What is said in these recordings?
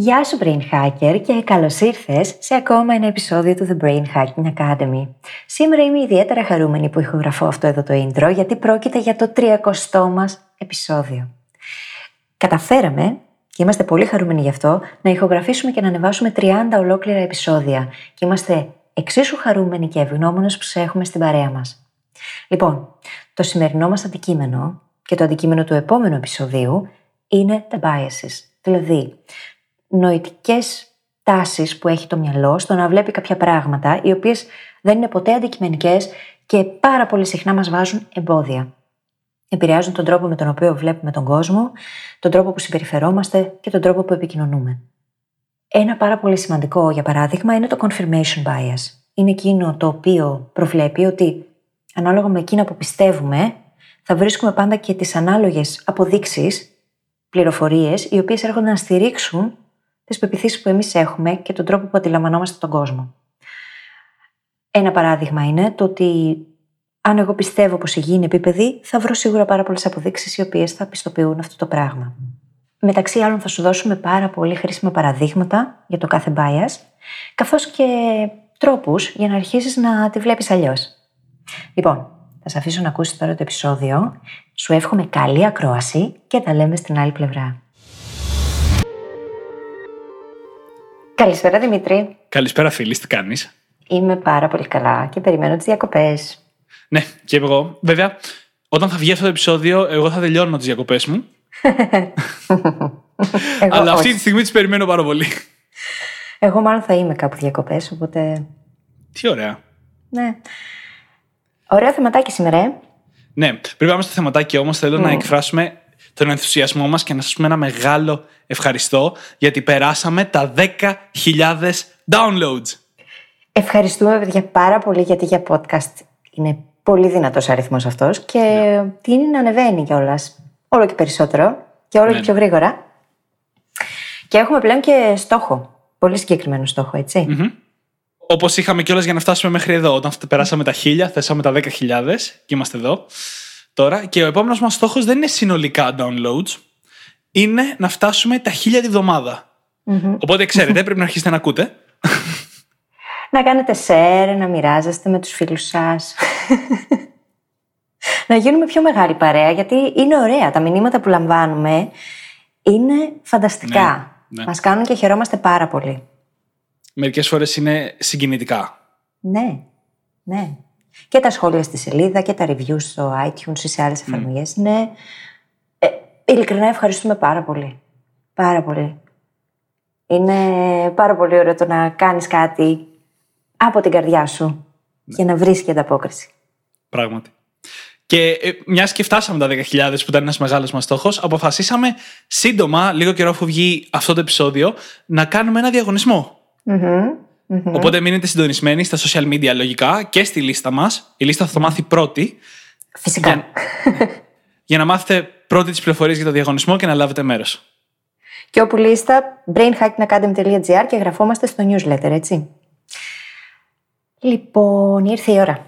Γεια σου Brain Hacker και καλώς ήρθες σε ακόμα ένα επεισόδιο του The Brain Hacking Academy. Σήμερα είμαι ιδιαίτερα χαρούμενη που ηχογραφώ αυτό εδώ το intro γιατί πρόκειται για το 30ο μας επεισόδιο. Καταφέραμε και είμαστε πολύ χαρούμενοι γι' αυτό να ηχογραφήσουμε και να ανεβάσουμε 30 ολόκληρα επεισόδια και είμαστε εξίσου χαρούμενοι και ευγνώμονες που σε έχουμε στην παρέα μας. Λοιπόν, το σημερινό μας αντικείμενο και το αντικείμενο του επόμενου επεισοδίου είναι τα biases, δηλαδή νοητικές τάσεις που έχει το μυαλό στο να βλέπει κάποια πράγματα οι οποίες δεν είναι ποτέ αντικειμενικές και πάρα πολύ συχνά μας βάζουν εμπόδια. Επηρεάζουν τον τρόπο με τον οποίο βλέπουμε τον κόσμο, τον τρόπο που συμπεριφερόμαστε και τον τρόπο που επικοινωνούμε. Ένα πάρα πολύ σημαντικό, για παράδειγμα, είναι το confirmation bias. Είναι εκείνο το οποίο προβλέπει ότι ανάλογα με εκείνα που πιστεύουμε, θα βρίσκουμε πάντα και τις ανάλογες αποδείξεις, πληροφορίες, οι οποίες έρχονται να στηρίξουν τις πεπιθήσεις που εμείς έχουμε και τον τρόπο που αντιλαμβανόμαστε τον κόσμο. Ένα παράδειγμα είναι το ότι αν εγώ πιστεύω πως η γη είναι επίπεδη, θα βρω σίγουρα πάρα πολλές αποδείξεις οι οποίες θα πιστοποιούν αυτό το πράγμα. Μεταξύ άλλων, θα σου δώσουμε πάρα πολύ χρήσιμα παραδείγματα για το κάθε bias, καθώς και τρόπους για να αρχίσεις να τη βλέπεις αλλιώς. Λοιπόν, θα σε αφήσω να ακούσεις τώρα το επεισόδιο. Σου εύχομαι καλή ακρόαση και τα λέμε στην άλλη πλευρά. Καλησπέρα Δημήτρη. Καλησπέρα φίλης, τι κάνεις; Είμαι πάρα πολύ καλά και περιμένω τις διακοπές. Ναι, και εγώ. Βέβαια, όταν θα βγει αυτό το επεισόδιο, εγώ θα τελειώνω τις διακοπές μου. Αλλά αυτή τη στιγμή τις περιμένω πάρα πολύ. Εγώ μάλλον θα είμαι κάπου διακοπές, οπότε. Τι ωραία. Ναι. Ωραίο θεματάκι σήμερα, ε. Ναι, πριν πάμε στο θεματάκι όμως, θέλω να εκφράσουμε τον ενθουσιασμό μας και να σας πούμε ένα μεγάλο ευχαριστώ γιατί περάσαμε τα 10.000 downloads. Ευχαριστούμε παιδιά πάρα πολύ γιατί για podcast είναι πολύ δυνατός αριθμός αυτός και ναι. τι είναι να ανεβαίνει κιόλας. όλο και περισσότερο και όλο ναι. και πιο γρήγορα. Και έχουμε πλέον και στόχο, πολύ συγκεκριμένο στόχο, έτσι. Mm-hmm. Όπως είχαμε κιόλας για να φτάσουμε μέχρι εδώ. Όταν περάσαμε τα 1000, θέσαμε τα 10.000 και είμαστε εδώ τώρα. Και ο επόμενος μας στόχος δεν είναι συνολικά downloads. Είναι να φτάσουμε τα χίλια τη βδομάδα. Mm-hmm. Οπότε ξέρετε, πρέπει να αρχίσετε να ακούτε. Να κάνετε share, να μοιράζεστε με τους φίλους σας. να γίνουμε πιο μεγάλη παρέα, γιατί είναι ωραία. Τα μηνύματα που λαμβάνουμε είναι φανταστικά. Ναι, ναι. Μας κάνουν και χαιρόμαστε πάρα πολύ. Μερικές φορές είναι συγκινητικά. Ναι, ναι. Και τα σχόλια στη σελίδα και τα reviews στο iTunes ή σε άλλες εφαρμογές. Ναι. Ε, ειλικρινά ευχαριστούμε πάρα πολύ. Πάρα πολύ. Είναι πάρα πολύ ωραίο το να κάνεις κάτι από την καρδιά σου ναι. για να βρεις και ανταπόκριση. Πράγματι. Και ε, μιας και φτάσαμε τα 10.000 που ήταν ένας μεγάλος μας στόχος, αποφασίσαμε σύντομα, λίγο καιρό αφού βγει αυτό το επεισόδιο, να κάνουμε ένα διαγωνισμό. Mm-hmm. Οπότε μείνετε συντονισμένοι στα social media λογικά και στη λίστα μας. Η λίστα θα το μάθει πρώτη. Φυσικά. Για, για να μάθετε πρώτη τις πληροφορίες για το διαγωνισμό και να λάβετε μέρος. Και όπου λίστα brainhackingacademy.gr και γραφόμαστε στο newsletter, έτσι. Λοιπόν, ήρθε η ώρα.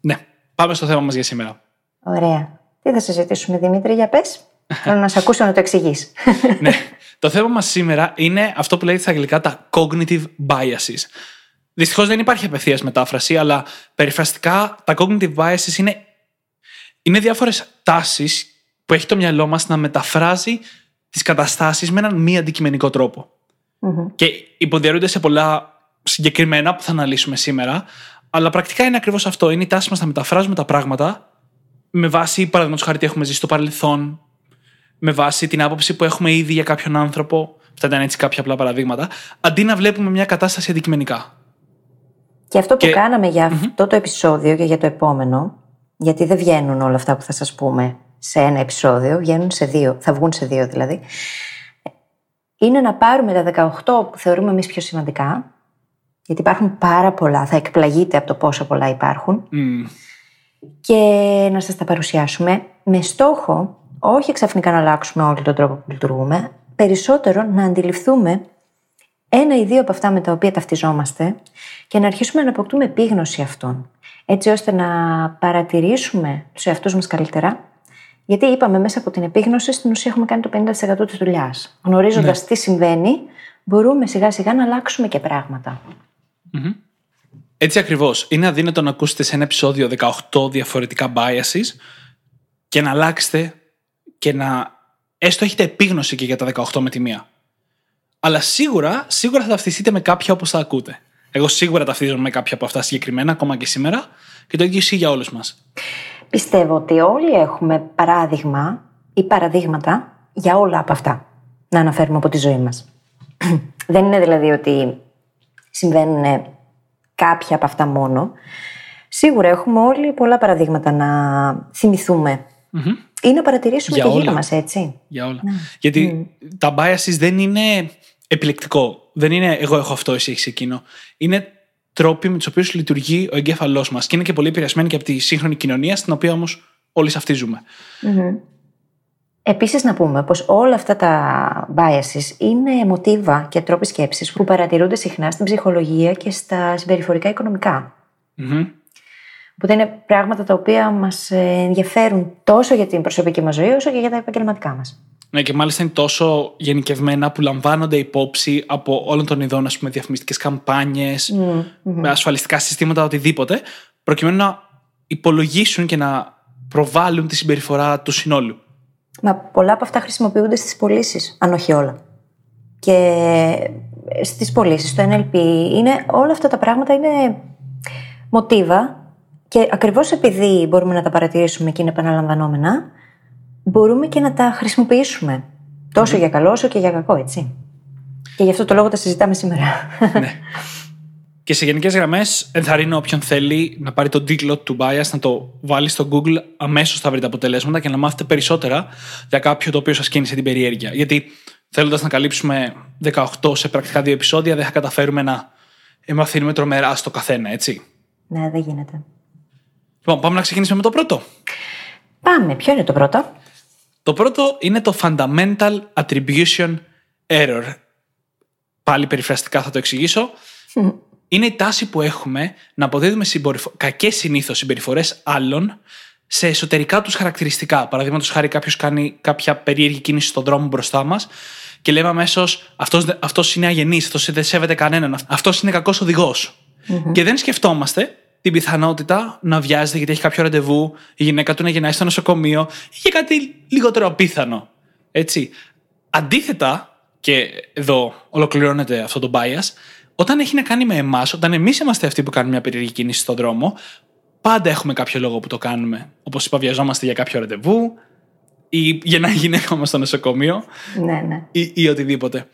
Ναι, πάμε στο θέμα μας για σήμερα. Ωραία. Τι θα συζητήσουμε, Δημήτρη, για πες. Θέλω να σε ακούσω να το εξηγείς. ναι. Το θέμα μας σήμερα είναι αυτό που λέγεται στα αγγλικά τα cognitive biases. Δυστυχώς δεν υπάρχει απευθείας μετάφραση, αλλά περιφραστικά τα cognitive biases είναι, είναι διάφορες τάσεις που έχει το μυαλό μας να μεταφράζει τις καταστάσεις με έναν μη αντικειμενικό τρόπο. Mm-hmm. Και υποδιαιρούνται σε πολλά συγκεκριμένα που θα αναλύσουμε σήμερα, αλλά πρακτικά είναι ακριβώς αυτό. Είναι η τάση μας να μεταφράζουμε τα πράγματα με βάση, παραδείγματος χάρη, τι έχουμε ζήσει στο παρελθόν, με βάση την άποψη που έχουμε ήδη για κάποιον άνθρωπο. Αυτά ήταν έτσι κάποια απλά παραδείγματα. Αντί να βλέπουμε μια κατάσταση αντικειμενικά. Και αυτό που κάναμε για αυτό το επεισόδιο και για το επόμενο, γιατί δεν βγαίνουν όλα αυτά που θα σας πούμε σε ένα επεισόδιο, βγαίνουν σε δύο, θα βγουν σε δύο δηλαδή, είναι να πάρουμε τα 18 που θεωρούμε εμείς πιο σημαντικά, γιατί υπάρχουν πάρα πολλά, θα εκπλαγείτε από το πόσο πολλά υπάρχουν, και να σας τα παρουσιάσουμε με στόχο όχι ξαφνικά να αλλάξουμε όλο τον τρόπο που λειτουργούμε, περισσότερο να αντιληφθούμε ένα ή δύο από αυτά με τα οποία ταυτιζόμαστε και να αρχίσουμε να αποκτούμε επίγνωση αυτών, έτσι ώστε να παρατηρήσουμε τους εαυτούς μας καλύτερα, γιατί είπαμε μέσα από την επίγνωση στην ουσία έχουμε κάνει το 50% της δουλειάς. Γνωρίζοντας τι συμβαίνει, μπορούμε σιγά σιγά να αλλάξουμε και πράγματα. Έτσι ακριβώς. Είναι αδύνατο να ακούσετε σε ένα επεισόδιο 18 διαφορετικά biases και να αλλάξετε και να έστω έχετε επίγνωση και για τα 18 με τη μία. Αλλά σίγουρα, σίγουρα θα ταυτιστείτε με κάποια όπως θα ακούτε. Εγώ σίγουρα ταυτίζομαι με κάποια από αυτά συγκεκριμένα, ακόμα και σήμερα, και το ίδιο ισχύει για όλους μας. Πιστεύω ότι όλοι έχουμε παράδειγμα ή παραδείγματα για όλα από αυτά να αναφέρουμε από τη ζωή μας. Δεν είναι δηλαδή ότι συμβαίνουν κάποια από αυτά μόνο. Σίγουρα έχουμε όλοι πολλά παραδείγματα να θυμηθούμε ή να παρατηρήσουμε Για και γύρω όλα. μας, έτσι. Για όλα. Γιατί τα biases δεν είναι επιλεκτικό. Δεν είναι εγώ έχω αυτό, εσύ έχεις εκείνο. Είναι τρόποι με τους οποίους λειτουργεί ο εγκέφαλός μας. Και είναι και πολύ επηρεασμένοι και από τη σύγχρονη κοινωνία, στην οποία όμως όλοι σαυτίζουμε. Επίσης να πούμε πως όλα αυτά τα biases είναι μοτίβα και τρόποι σκέψης που παρατηρούνται συχνά στην ψυχολογία και στα συμπεριφορικά οικονομικά. Μμμ. Οπότε είναι πράγματα τα οποία μας ε, ενδιαφέρουν τόσο για την προσωπική μας ζωή όσο και για τα επαγγελματικά μας. Ναι, και μάλιστα είναι τόσο γενικευμένα που λαμβάνονται υπόψη από όλων των ειδών, ας πούμε, διαφημιστικές καμπάνιες, με ασφαλιστικά συστήματα, οτιδήποτε, προκειμένου να υπολογίσουν και να προβάλλουν τη συμπεριφορά του συνόλου. Μα πολλά από αυτά χρησιμοποιούνται στις πωλήσεις, αν όχι όλα. Και στις πωλήσεις, στο NLP, είναι, όλα αυτά τα πράγματα είναι μοτίβα και ακριβώς επειδή μπορούμε να τα παρατηρήσουμε και είναι επαναλαμβανόμενα, μπορούμε και να τα χρησιμοποιήσουμε. Τόσο για καλό όσο και για κακό, έτσι. Και γι' αυτό το λόγο τα συζητάμε σήμερα. Και σε γενικές γραμμές, ενθαρρύνω όποιον θέλει να πάρει τον τίτλο του bias, να το βάλει στο Google, αμέσως θα βρει τα αποτελέσματα και να μάθετε περισσότερα για κάποιο το οποίο σας κίνησε την περιέργεια. Γιατί θέλοντας να καλύψουμε 18 σε πρακτικά δύο επεισόδια, δεν θα καταφέρουμε να εμαθαίνουμε τρομερά στο καθένα, έτσι. ναι, δεν γίνεται. Λοιπόν, πάμε να ξεκινήσουμε με το πρώτο. Πάμε, ποιο είναι το πρώτο; Το πρώτο είναι το Fundamental Attribution Error. Πάλι περιφραστικά θα το εξηγήσω. Είναι η τάση που έχουμε να αποδίδουμε συμπορυφο... κακές συνήθως συμπεριφορές άλλων σε εσωτερικά τους χαρακτηριστικά. Παραδείγματος χάρη, κάποιος κάνει κάποια περίεργη κίνηση στον δρόμο μπροστά μας και λέμε αμέσως αυτός αυτός είναι αγενής, αυτός δεν σέβεται κανέναν, αυτός είναι κακός Και δεν σκεφτόμαστε την πιθανότητα να βιάζεται γιατί έχει κάποιο ραντεβού, η γυναίκα του να γεννάει στο νοσοκομείο ή και κάτι λιγότερο απίθανο. Έτσι. Αντίθετα, και εδώ ολοκληρώνεται αυτό το bias, όταν έχει να κάνει με εμάς, όταν εμείς είμαστε αυτοί που κάνουμε μια περίεργη κίνηση στον δρόμο, πάντα έχουμε κάποιο λόγο που το κάνουμε. Όπως είπα, βιαζόμαστε για κάποιο ραντεβού, ή γεννάει η γυναίκα μα στο νοσοκομείο, Ναι, ναι. ή, ή οτιδήποτε.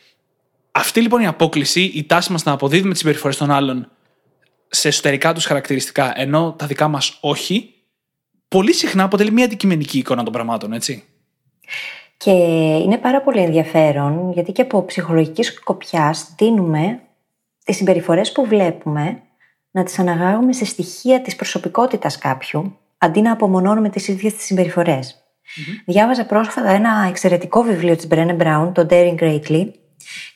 Αυτή λοιπόν η απόκληση, η τάση μας να αποδίδουμε τις συμπεριφορές των άλλων σε εσωτερικά τους χαρακτηριστικά, ενώ τα δικά μας όχι, πολύ συχνά αποτελεί μια αντικειμενική εικόνα των πραγμάτων, έτσι. Και είναι πάρα πολύ ενδιαφέρον γιατί και από ψυχολογικής σκοπιάς δίνουμε τις συμπεριφορές που βλέπουμε να τις αναγάγουμε σε στοιχεία της προσωπικότητας κάποιου αντί να απομονώνουμε τις ίδιες τις συμπεριφορες Διάβαζα πρόσφατα ένα εξαιρετικό βιβλίο της Brené Brown, το Daring Greatly,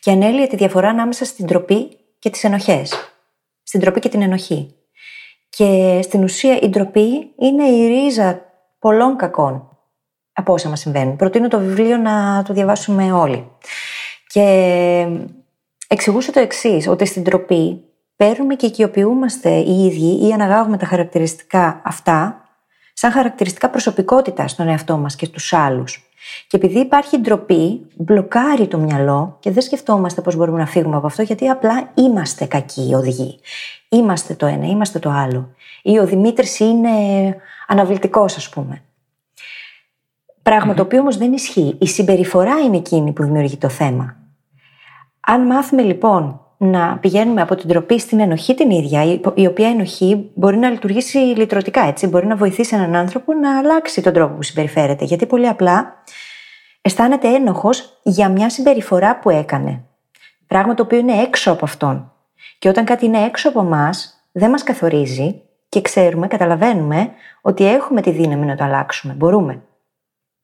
και ανέλυε τη διαφορά ανάμεσα στην τροπή και τις ενοχές. Στην τροπή και την ενοχή. Και στην ουσία η ντροπή είναι η ρίζα πολλών κακών από όσα μας συμβαίνουν. Προτείνω το βιβλίο να το διαβάσουμε όλοι. Και εξηγούσε το εξής, ότι στην τροπή παίρνουμε και οικειοποιούμαστε οι ίδιοι ή αναγάγουμε τα χαρακτηριστικά αυτά σαν χαρακτηριστικά προσωπικότητας στον εαυτό μας και στους άλλους. Και επειδή υπάρχει ντροπή, μπλοκάρει το μυαλό και δεν σκεφτόμαστε πώς μπορούμε να φύγουμε από αυτό, γιατί απλά είμαστε κακοί οδηγοί. Είμαστε το ένα, είμαστε το άλλο. Ή ο Δημήτρης είναι αναβλητικός, ας πούμε. Πράγμα το οποίο όμως δεν ισχύει. Η συμπεριφορά είναι εκείνη που δημιουργεί το θέμα. Αν μάθουμε λοιπόν να πηγαίνουμε από την τροπή στην ενοχή την ίδια, η- η οποία ενοχή μπορεί να λειτουργήσει λυτρωτικά, έτσι. Μπορεί να βοηθήσει έναν άνθρωπο να αλλάξει τον τρόπο που συμπεριφέρεται. Γιατί πολύ απλά αισθάνεται ένοχος για μια συμπεριφορά που έκανε. Πράγμα το οποίο είναι έξω από αυτόν. Και όταν κάτι είναι έξω από εμάς, δεν μας καθορίζει και και ξέρουμε, καταλαβαίνουμε ότι έχουμε τη δύναμη να το αλλάξουμε. Μπορούμε.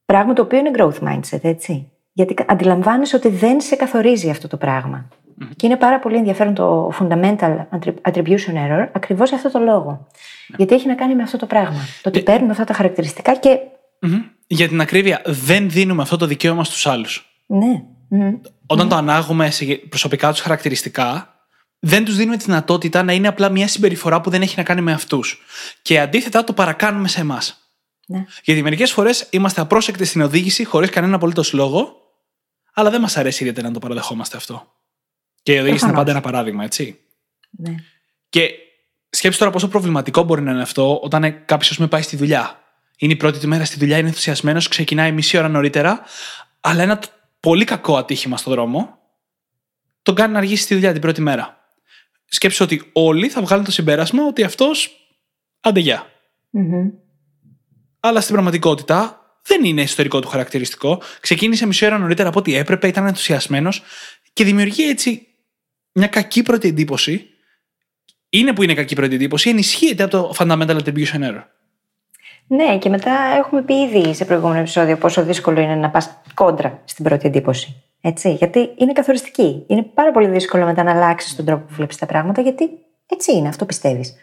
Πράγμα το οποίο είναι growth mindset, έτσι. Γιατί αντιλαμβάνεσαι ότι δεν σε καθορίζει αυτό το πράγμα. Και είναι πάρα πολύ ενδιαφέρον το fundamental attribution error ακριβώς για αυτό το λόγο. Γιατί έχει να κάνει με αυτό το πράγμα. Το ότι παίρνουμε αυτά τα χαρακτηριστικά και. Για την ακρίβεια, δεν δίνουμε αυτό το δικαίωμα στους άλλους. Ναι. Όταν το ανάγουμε σε προσωπικά τους χαρακτηριστικά, δεν τους δίνουμε τη δυνατότητα να είναι απλά μια συμπεριφορά που δεν έχει να κάνει με αυτούς. Και αντίθετα το παρακάνουμε σε εμάς. Ναι. Γιατί μερικές φορές είμαστε απρόσεκτοι στην οδήγηση χωρίς κανένα απολύτως λόγο, αλλά δεν μας αρέσει ιδιαίτερα να το παραδεχόμαστε αυτό. Και η οδήγηση είναι πάντα ένα παράδειγμα, έτσι. ναι. Και σκέψτε τώρα πόσο προβληματικό μπορεί να είναι αυτό όταν κάποιος με πάει στη δουλειά. Είναι η πρώτη του μέρα στη δουλειά, είναι ενθουσιασμένος, ξεκινάει μισή ώρα νωρίτερα, αλλά ένα πολύ κακό ατύχημα στον δρόμο τον κάνει να αργήσει στη δουλειά την πρώτη μέρα. Σκέψτε ότι όλοι θα βγάλουν το συμπέρασμα ότι αυτός αντεγιά. Αλλά στην πραγματικότητα δεν είναι ιστορικό του χαρακτηριστικό. Ξεκίνησε μισή ώρα νωρίτερα από ό,τι έπρεπε, ήταν ενθουσιασμένος και δημιουργεί έτσι μια κακή πρώτη εντύπωση. Είναι που είναι κακή πρώτη εντύπωση, ενισχύεται από το fundamental attribution error. Ναι, και μετά έχουμε πει ήδη σε προηγούμενο επεισόδιο πόσο δύσκολο είναι να πας κόντρα στην πρώτη εντύπωση. Έτσι, γιατί είναι καθοριστική. Είναι πάρα πολύ δύσκολο μετά να αλλάξεις τον τρόπο που βλέπεις τα πράγματα, γιατί έτσι είναι, αυτό πιστεύεις.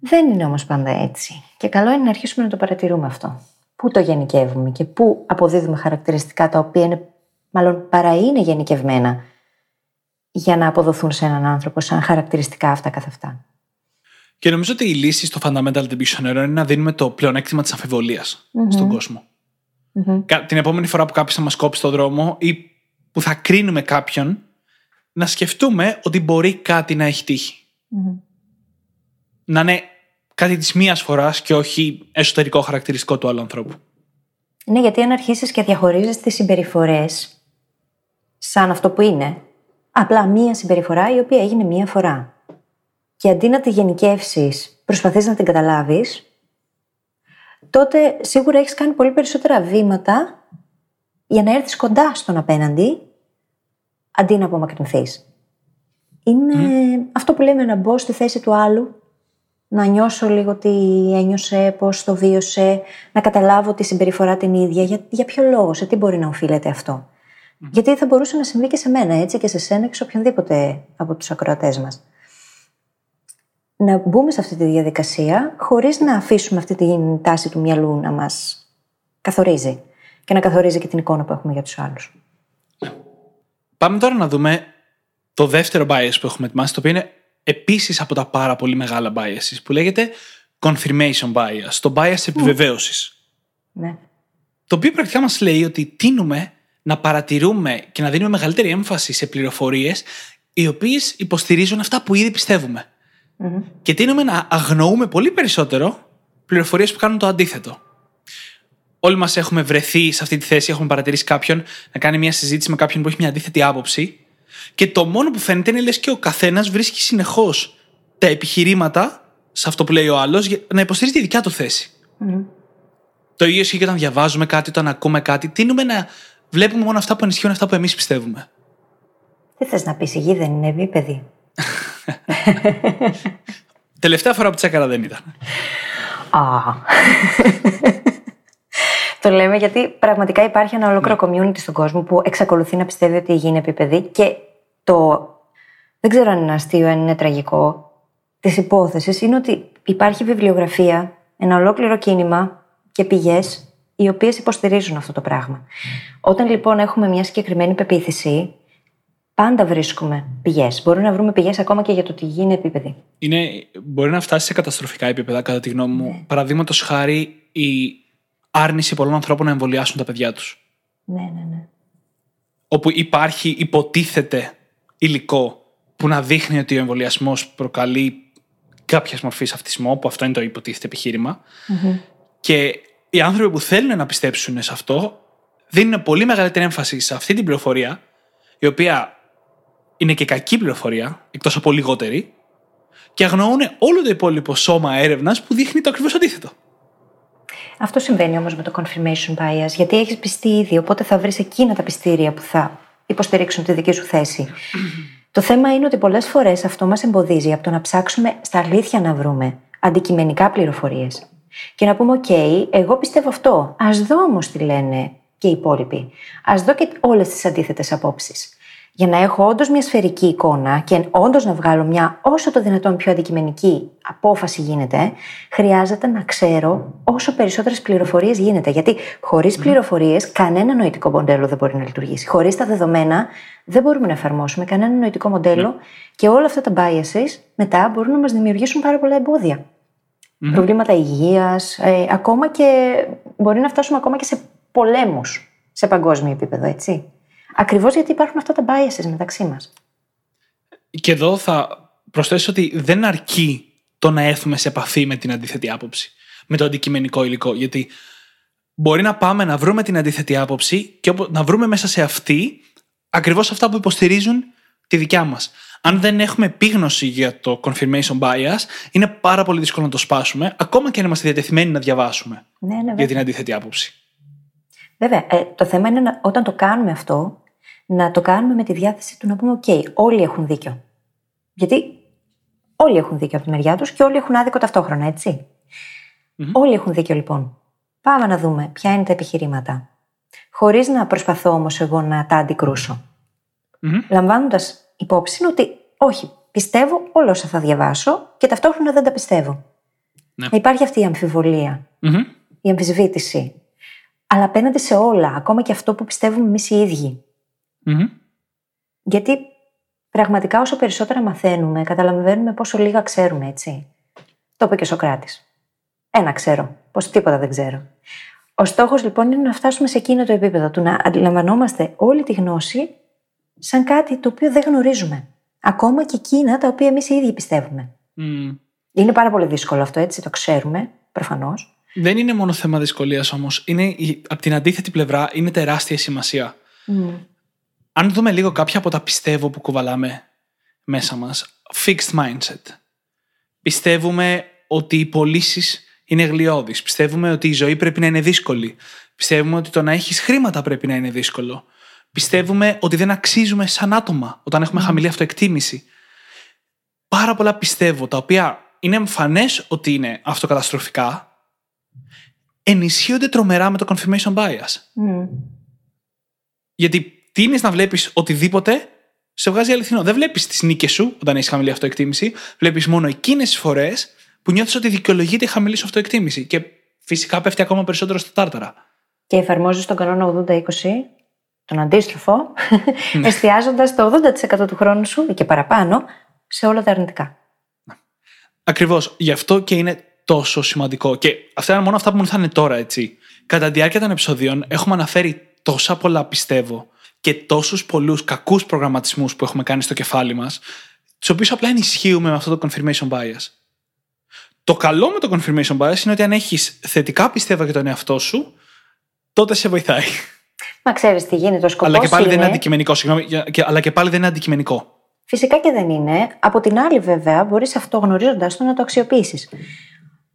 Δεν είναι όμως πάντα έτσι. Και καλό είναι να αρχίσουμε να το παρατηρούμε αυτό. Πού το γενικεύουμε και πού αποδίδουμε χαρακτηριστικά τα οποία είναι, μάλλον παρά είναι γενικευμένα για να αποδοθούν σε έναν άνθρωπο σαν χαρακτηριστικά αυτά καθ' αυτά. Και νομίζω ότι η λύση στο fundamental attribution error είναι να δίνουμε το πλεονέκτημα της αμφιβολίας στον κόσμο. Την επόμενη φορά που κάποιος θα μας κόψει στον δρόμο ή που θα κρίνουμε κάποιον, να σκεφτούμε ότι μπορεί κάτι να έχει Να είναι κάτι της μίας φοράς και όχι εσωτερικό χαρακτηριστικό του άλλου ανθρώπου. Ναι, γιατί αν αρχίσεις και διαχωρίζεις τις συμπεριφορές σαν αυτό που είναι, απλά μία συμπεριφορά η οποία έγινε μία φορά. Και αντί να τη γενικεύσεις, προσπαθείς να την καταλάβεις, τότε σίγουρα έχεις κάνει πολύ περισσότερα βήματα για να έρθεις κοντά στον απέναντι, αντί να απομακρυνθείς. Είναι αυτό που λέμε να μπω στη θέση του άλλου, να νιώσω λίγο τι ένιωσε, πώς το βίωσε, να καταλάβω τη συμπεριφορά την ίδια, για, για ποιο λόγο, σε τι μπορεί να οφείλεται αυτό. Γιατί θα μπορούσε να συμβεί και σε μένα, έτσι, και σε σένα και σε οποιονδήποτε από τους ακροατές μας. Να μπούμε σε αυτή τη διαδικασία χωρίς να αφήσουμε αυτή την τάση του μυαλού να μας καθορίζει και να καθορίζει και την εικόνα που έχουμε για τους άλλους. Πάμε τώρα να δούμε το δεύτερο bias που έχουμε ετοιμάσει, το οποίο είναι επίσης από τα πάρα πολύ μεγάλα biases, που λέγεται confirmation bias, το bias επιβεβαίωσης. Ναι. Το οποίο πρακτικά μας λέει ότι τίνουμε να παρατηρούμε και να δίνουμε μεγαλύτερη έμφαση σε πληροφορίες οι οποίες υποστηρίζουν αυτά που ήδη Και τίνουμε να αγνοούμε πολύ περισσότερο πληροφορίες που κάνουν το αντίθετο. Όλοι μας έχουμε βρεθεί σε αυτή τη θέση, έχουμε παρατηρήσει κάποιον να κάνει μια συζήτηση με κάποιον που έχει μια αντίθετη άποψη. Και το μόνο που φαίνεται είναι λες και ο καθένας βρίσκει συνεχώς τα επιχειρήματα σε αυτό που λέει ο άλλος για να υποστηρίζει τη δικιά του θέση. Το ίδιο ισχύει και όταν διαβάζουμε κάτι, όταν ακούμε κάτι. Τίνουμε να βλέπουμε μόνο αυτά που ενισχύουν αυτά που εμείς πιστεύουμε. Τι θες να πεις, η γη δεν είναι επίπεδη. Τελευταία φορά που τσέκαρα δεν ήταν. Α. Το λέμε γιατί πραγματικά υπάρχει ένα ολόκληρο ναι. community στον κόσμο που εξακολουθεί να πιστεύει ότι η γη είναι επίπεδη και το. Δεν ξέρω αν είναι αστείο, αν είναι τραγικό. Της υπόθεσης είναι ότι υπάρχει βιβλιογραφία, ένα ολόκληρο κίνημα και πηγές οι οποίες υποστηρίζουν αυτό το πράγμα. Όταν λοιπόν έχουμε μια συγκεκριμένη πεποίθηση, πάντα βρίσκουμε πηγές. Μπορούμε να βρούμε πηγές ακόμα και για το ότι γίνει επίπεδη. Είναι, μπορεί να φτάσει σε καταστροφικά επίπεδα, κατά τη γνώμη μου. Ναι. Παραδείγματος χάρη, η άρνηση πολλών ανθρώπων να εμβολιάσουν τα παιδιά τους. Ναι, ναι, ναι. Όπου υπάρχει, υποτίθεται υλικό που να δείχνει ότι ο εμβολιασμός προκαλεί κάποια μορφή αυτισμό, που αυτό είναι το υποτίθεται Και οι άνθρωποι που θέλουν να πιστέψουν σε αυτό δίνουν πολύ μεγαλύτερη έμφαση σε αυτή την πληροφορία, η οποία είναι και κακή πληροφορία, εκτός από λιγότερη, και αγνοούν όλο το υπόλοιπο σώμα έρευνας που δείχνει το ακριβώς αντίθετο. Αυτό συμβαίνει όμως με το confirmation bias, γιατί έχεις πιστεί ήδη, οπότε θα βρεις εκείνα τα πιστήρια που θα υποστηρίξουν τη δική σου θέση. Το θέμα είναι ότι πολλές φορές αυτό μας εμποδίζει από το να ψάξουμε στα αλήθεια να βρούμε αντικειμενικά πληροφορίες. Και να πούμε, OK, εγώ πιστεύω αυτό. Α δω όμως τι λένε και οι υπόλοιποι. Α δω και όλες τις αντίθετες απόψεις. Για να έχω όντως μια σφαιρική εικόνα και όντως να βγάλω μια όσο το δυνατόν πιο αντικειμενική απόφαση γίνεται, χρειάζεται να ξέρω όσο περισσότερες πληροφορίες γίνεται. Γιατί χωρίς mm. πληροφορίες, κανένα νοητικό μοντέλο δεν μπορεί να λειτουργήσει. Χωρίς τα δεδομένα, δεν μπορούμε να εφαρμόσουμε κανένα νοητικό μοντέλο και όλα αυτά τα biases μετά μπορούν να μας δημιουργήσουν πάρα πολλά εμπόδια. Mm-hmm. Προβλήματα υγείας, ε, ακόμα και μπορεί να φτάσουμε ακόμα και σε πολέμους σε παγκόσμιο επίπεδο, έτσι. Ακριβώς γιατί υπάρχουν αυτά τα biases μεταξύ μας. Και εδώ θα προσθέσω ότι δεν αρκεί το να έρθουμε σε επαφή με την αντίθετη άποψη, με το αντικειμενικό υλικό. Γιατί μπορεί να πάμε να βρούμε την αντίθετη άποψη και να βρούμε μέσα σε αυτή ακριβώς αυτά που υποστηρίζουν τη δικιά μας. Αν δεν έχουμε επίγνωση για το confirmation bias, είναι πάρα πολύ δύσκολο να το σπάσουμε, ακόμα και αν είμαστε διατεθειμένοι να διαβάσουμε ναι, ναι, για την αντίθετη άποψη. Βέβαια, ε, το θέμα είναι να, όταν το κάνουμε αυτό, να το κάνουμε με τη διάθεση του να πούμε: OK, όλοι έχουν δίκιο. Γιατί όλοι έχουν δίκιο από τη μεριά τους και όλοι έχουν άδικο ταυτόχρονα, Όλοι έχουν δίκιο, λοιπόν. Πάμε να δούμε ποια είναι τα επιχειρήματα. Χωρίς να προσπαθώ όμως εγώ να τα αντικρούσω. Mm-hmm. Λαμβάνοντας υπόψη ότι, όχι, πιστεύω όλα όσα θα διαβάσω και ταυτόχρονα δεν τα πιστεύω. Ναι. Υπάρχει αυτή η αμφιβολία, η αμφισβήτηση. Αλλά απέναντι σε όλα, ακόμα και αυτό που πιστεύουμε εμείς οι ίδιοι. Γιατί πραγματικά όσο περισσότερα μαθαίνουμε, καταλαβαίνουμε πόσο λίγα ξέρουμε, έτσι. Το είπε και ο Σοκράτης. Ένα ξέρω, πως τίποτα δεν ξέρω. Ο στόχος λοιπόν είναι να φτάσουμε σε εκείνο το επίπεδο του να αντιλαμβανόμαστε όλη τη γνώση σαν κάτι το οποίο δεν γνωρίζουμε. Ακόμα και εκείνα τα οποία εμείς οι ίδιοι πιστεύουμε. Είναι πάρα πολύ δύσκολο αυτό, έτσι, το ξέρουμε, προφανώς. Δεν είναι μόνο θέμα δυσκολίας όμως. Από την αντίθετη πλευρά είναι τεράστια σημασία αν δούμε λίγο κάποια από τα πιστεύω που κουβαλάμε μέσα μας, fixed mindset. Πιστεύουμε ότι οι πωλήσεις είναι γλιώδεις. Πιστεύουμε ότι η ζωή πρέπει να είναι δύσκολη. Πιστεύουμε ότι το να έχεις χρήματα πρέπει να είναι δύσκολο. Πιστεύουμε ότι δεν αξίζουμε σαν άτομα όταν έχουμε χαμηλή αυτοεκτίμηση. Πάρα πολλά πιστεύω, τα οποία είναι εμφανές ότι είναι αυτοκαταστροφικά, ενισχύονται τρομερά με το confirmation bias. Γιατί τίνεις να βλέπεις οτιδήποτε σε βγάζει αληθινό. Δεν βλέπεις τις νίκες σου όταν έχεις χαμηλή αυτοεκτίμηση. Βλέπεις μόνο εκείνες τις φορές που νιώθεις ότι δικαιολογείται η χαμηλή σου αυτοεκτίμηση. Και φυσικά πέφτει ακόμα περισσότερο στο τάρταρα. Και εφαρμόζεις τον κανόνα 80-20, τον αντίστροφο, ναι. εστιάζοντας το 80% του χρόνου σου ή και παραπάνω σε όλα τα αρνητικά. Ναι. Ακριβώς. Γι' αυτό και είναι τόσο σημαντικό. Και αυτά είναι μόνο αυτά που μου ήρθαν τώρα, έτσι. Κατά τη διάρκεια των επεισοδίων έχουμε αναφέρει τόσα πολλά, πιστεύω, και τόσους πολλούς κακούς προγραμματισμούς που έχουμε κάνει στο κεφάλι μας, τους οποίους απλά ενισχύουμε με αυτό το confirmation bias. Το καλό με το confirmation bias είναι ότι αν έχεις θετικά πιστεύω για τον εαυτό σου, τότε σε βοηθάει. Μα ξέρεις τι γίνεται, ο σκοπό. Αλλά και πάλι είναι... δεν είναι αντικειμενικό, συγγνώμη, αλλά και πάλι δεν είναι αντικειμενικό. Φυσικά και δεν είναι. Από την άλλη, βέβαια, μπορείς αυτό γνωρίζοντα το να το αξιοποιήσεις.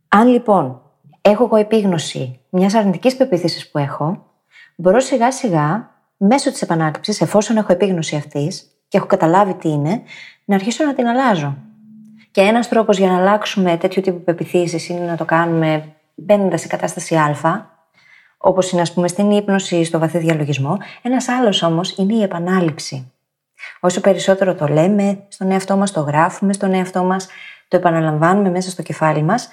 Αν λοιπόν έχω εγώ επίγνωση μιας αρνητικής πεποίθησης που έχω, μπορώ σιγά σιγά μέσω της επανάληψη, εφόσον έχω επίγνωση αυτής και έχω καταλάβει τι είναι, να αρχίσω να την αλλάζω. Και ένας τρόπος για να αλλάξουμε τέτοιου τύπου πεπιθήσεις είναι να το κάνουμε μπαίνοντας σε κατάσταση Α, όπως είναι, ας πούμε, στην ύπνωση ή στο βαθύ διαλογισμό. Ένας άλλος όμως είναι η επανάληψη. Όσο περισσότερο το λέμε στον εαυτό μας, το γράφουμε στον εαυτό μας, το επαναλαμβάνουμε μέσα στο κεφάλι μας,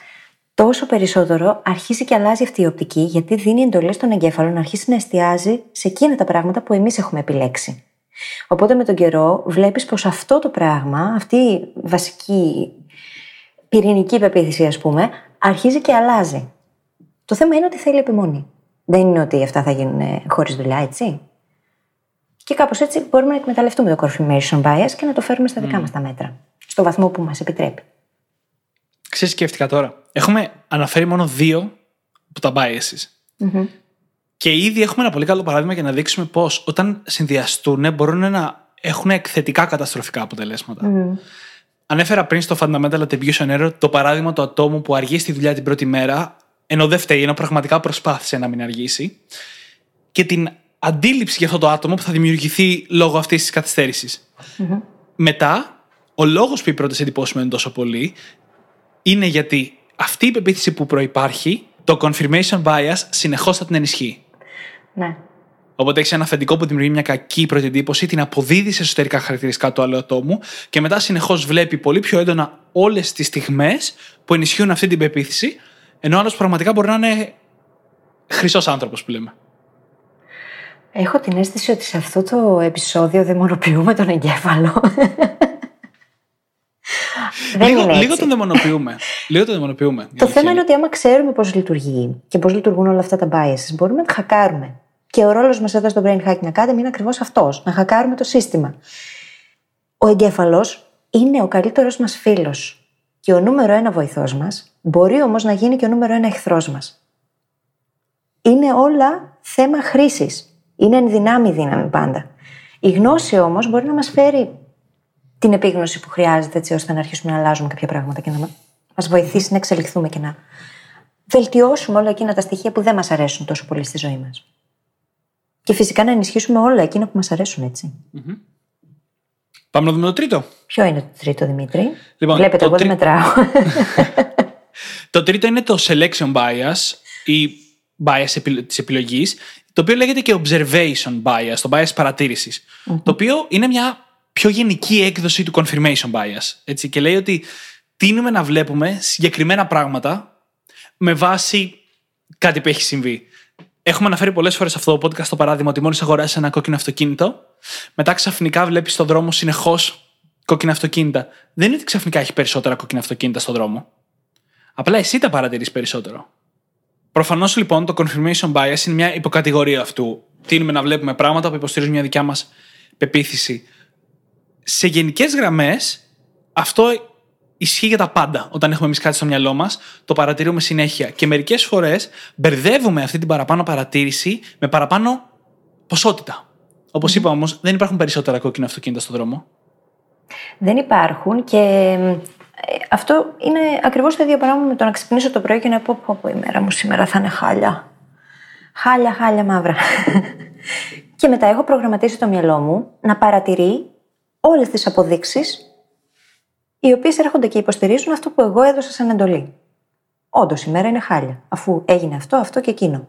τόσο περισσότερο αρχίζει και αλλάζει αυτή η οπτική, γιατί δίνει εντολή στον εγκέφαλο να αρχίσει να εστιάζει σε εκείνα τα πράγματα που εμείς έχουμε επιλέξει. Οπότε με τον καιρό βλέπεις πως αυτό το πράγμα, αυτή η βασική πυρηνική πεποίθηση, ας πούμε, αρχίζει και αλλάζει. Το θέμα είναι ότι θέλει επιμονή. Δεν είναι ότι αυτά θα γίνουν χωρίς δουλειά, έτσι. Και κάπως έτσι μπορούμε να εκμεταλλευτούμε το confirmation bias και να το φέρουμε στα δικά mm. μας τα μέτρα. Στο βαθμό που μας επιτρέπει. Ξέρεις, σκέφτηκα τώρα. Έχουμε αναφέρει μόνο δύο από τα biases. Mm-hmm. Και ήδη έχουμε ένα πολύ καλό παράδειγμα για να δείξουμε πώς όταν συνδυαστούν μπορούν να έχουν εκθετικά καταστροφικά αποτελέσματα. Mm. Ανέφερα πριν στο Fundamental Attribution Error το παράδειγμα του ατόμου που αργεί στη δουλειά την πρώτη μέρα, ενώ δεν φταίει, ενώ πραγματικά προσπάθησε να μην αργήσει, και την αντίληψη για αυτό το άτομο που θα δημιουργηθεί λόγω αυτής της καθυστέρησης. Mm-hmm. Μετά, ο λόγος που οι πρώτες εντυπώσεις μένουν τόσο πολύ είναι γιατί αυτή η πεποίθηση που προϋπάρχει, το confirmation bias συνεχώς θα την ενισχύει. Ναι. Οπότε έχεις ένα αφεντικό που δημιουργεί μια κακή πρώτη εντύπωση, την αποδίδεις σε εσωτερικά χαρακτηριστικά του άλλου ατόμου και μετά συνεχώς βλέπει πολύ πιο έντονα όλες τις στιγμές που ενισχύουν αυτή την πεποίθηση, ενώ ο άλλος πραγματικά μπορεί να είναι χρυσός άνθρωπος που λέμε. Έχω την αίσθηση ότι σε αυτό το επεισόδιο δαιμονοποιούμε τον εγκέφαλο. Δεν λίγο, είναι έτσι. λίγο τον δαιμονοποιούμε. λίγο τον δαιμονοποιούμε. η Το αλήθεια θέμα είναι ότι άμα ξέρουμε πώς λειτουργεί και πώς λειτουργούν όλα αυτά τα biases, μπορούμε να τα χακάρουμε. Και ο ρόλος μας εδώ στο Brain Hacking Academy είναι ακριβώς αυτός: να χακάρουμε το σύστημα. Ο εγκέφαλος είναι ο καλύτερος μας φίλος. Και ο νούμερο ένα βοηθός μας μπορεί όμως να γίνει και ο νούμερο ένα εχθρός μας. Είναι όλα θέμα χρήσης. Είναι ενδυνάμει δύναμη πάντα. Η γνώση όμως μπορεί να μας φέρει την επίγνωση που χρειάζεται έτσι ώστε να αρχίσουμε να αλλάζουμε κάποια πράγματα και να μα βοηθήσει να εξελιχθούμε και να βελτιώσουμε όλα εκείνα τα στοιχεία που δεν μας αρέσουν τόσο πολύ στη ζωή μας. Και φυσικά να ενισχύσουμε όλα εκείνα που μας αρέσουν έτσι. Πάμε να δούμε το τρίτο. Ποιο είναι το τρίτο, Δημήτρη; Λοιπόν, Βλέπετε, το εγώ δεν τρί- μετράω. Το τρίτο είναι το selection bias ή bias της επιλογής, το οποίο λέγεται και observation bias, το bias παρατήρησης, Το οποίο είναι μια πιο γενική έκδοση του confirmation bias. Έτσι, και λέει ότι τίνουμε να βλέπουμε συγκεκριμένα πράγματα με βάση κάτι που έχει συμβεί. Έχουμε αναφέρει πολλές φορές αυτό το podcast το παράδειγμα ότι μόλις αγοράσεις ένα κόκκινο αυτοκίνητο, μετά ξαφνικά βλέπεις στον δρόμο συνεχώς κόκκινα αυτοκίνητα. Δεν είναι ότι ξαφνικά έχει περισσότερα κόκκινα αυτοκίνητα στον δρόμο. Απλά εσύ τα παρατηρείς περισσότερο. Προφανώς λοιπόν το confirmation bias είναι μια υποκατηγορία αυτού. Τίνουμε να βλέπουμε πράγματα που υποστηρίζουν μια δικιά μας πεποίθηση. Σε γενικές γραμμές, αυτό ισχύει για τα πάντα. Όταν έχουμε εμείς κάτι στο μυαλό μας, το παρατηρούμε συνέχεια. Και μερικές φορές μπερδεύουμε αυτή την παραπάνω παρατήρηση με παραπάνω ποσότητα. Όπως είπα όμως, δεν υπάρχουν περισσότερα κόκκινα αυτοκίνητα στον δρόμο. δεν υπάρχουν και ε, αυτό είναι ακριβώς το ίδιο πράγμα με το να ξυπνήσω το πρωί και να πω πω πω η μέρα μου σήμερα θα είναι χάλια. Χάλια, χάλια μαύρα. και μετά έχω προγραμματίσει το μυαλό μου να παρατηρεί όλες τις αποδείξεις οι οποίες έρχονται και υποστηρίζουν αυτό που εγώ έδωσα σαν εντολή. Όντως η μέρα είναι χάλια, αφού έγινε αυτό, αυτό και εκείνο.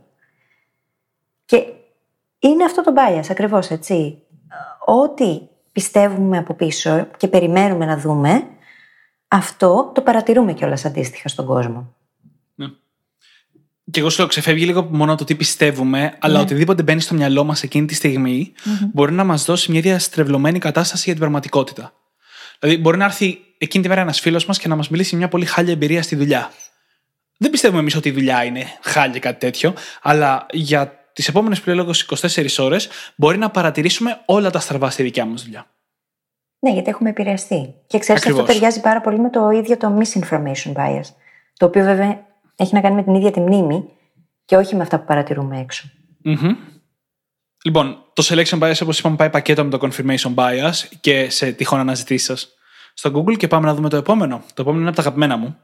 Και είναι αυτό το bias ακριβώς έτσι. Ό,τι πιστεύουμε από πίσω και περιμένουμε να δούμε, αυτό το παρατηρούμε κιόλας αντίστοιχα στον κόσμο. Και εγώ σου λέω, ξεφεύγει λίγο μόνο το τι πιστεύουμε, αλλά Ναι. οτιδήποτε μπαίνει στο μυαλό μας εκείνη τη στιγμη μπορεί να μας δώσει μια διαστρεβλωμένη κατάσταση για την πραγματικότητα. Δηλαδή, μπορεί να έρθει εκείνη τη μέρα ένας φίλος μας και να μας μιλήσει για μια πολύ χάλια εμπειρία στη δουλειά. Δεν πιστεύουμε εμείς ότι η δουλειά είναι χάλια ή κάτι τέτοιο, αλλά για τις επόμενες πλέον 24 ώρες μπορεί να παρατηρήσουμε όλα τα στραβά στη δικιά μας δουλειά. Ναι, γιατί έχουμε επηρεαστεί. Και ξέρεις, αυτό Ακριβώς. ταιριάζει πάρα πολύ με το ίδιο το misinformation bias. Το οποίο βέβαια έχει να κάνει με την ίδια τη μνήμη και όχι με αυτά που παρατηρούμε έξω. Μμμ. Λοιπόν, το selection bias, όπως είπαμε, πάει πακέτο με το confirmation bias και σε τυχόν αναζητήσεις σας στο Google και πάμε να δούμε το επόμενο. Το επόμενο είναι από τα αγαπημένα μου.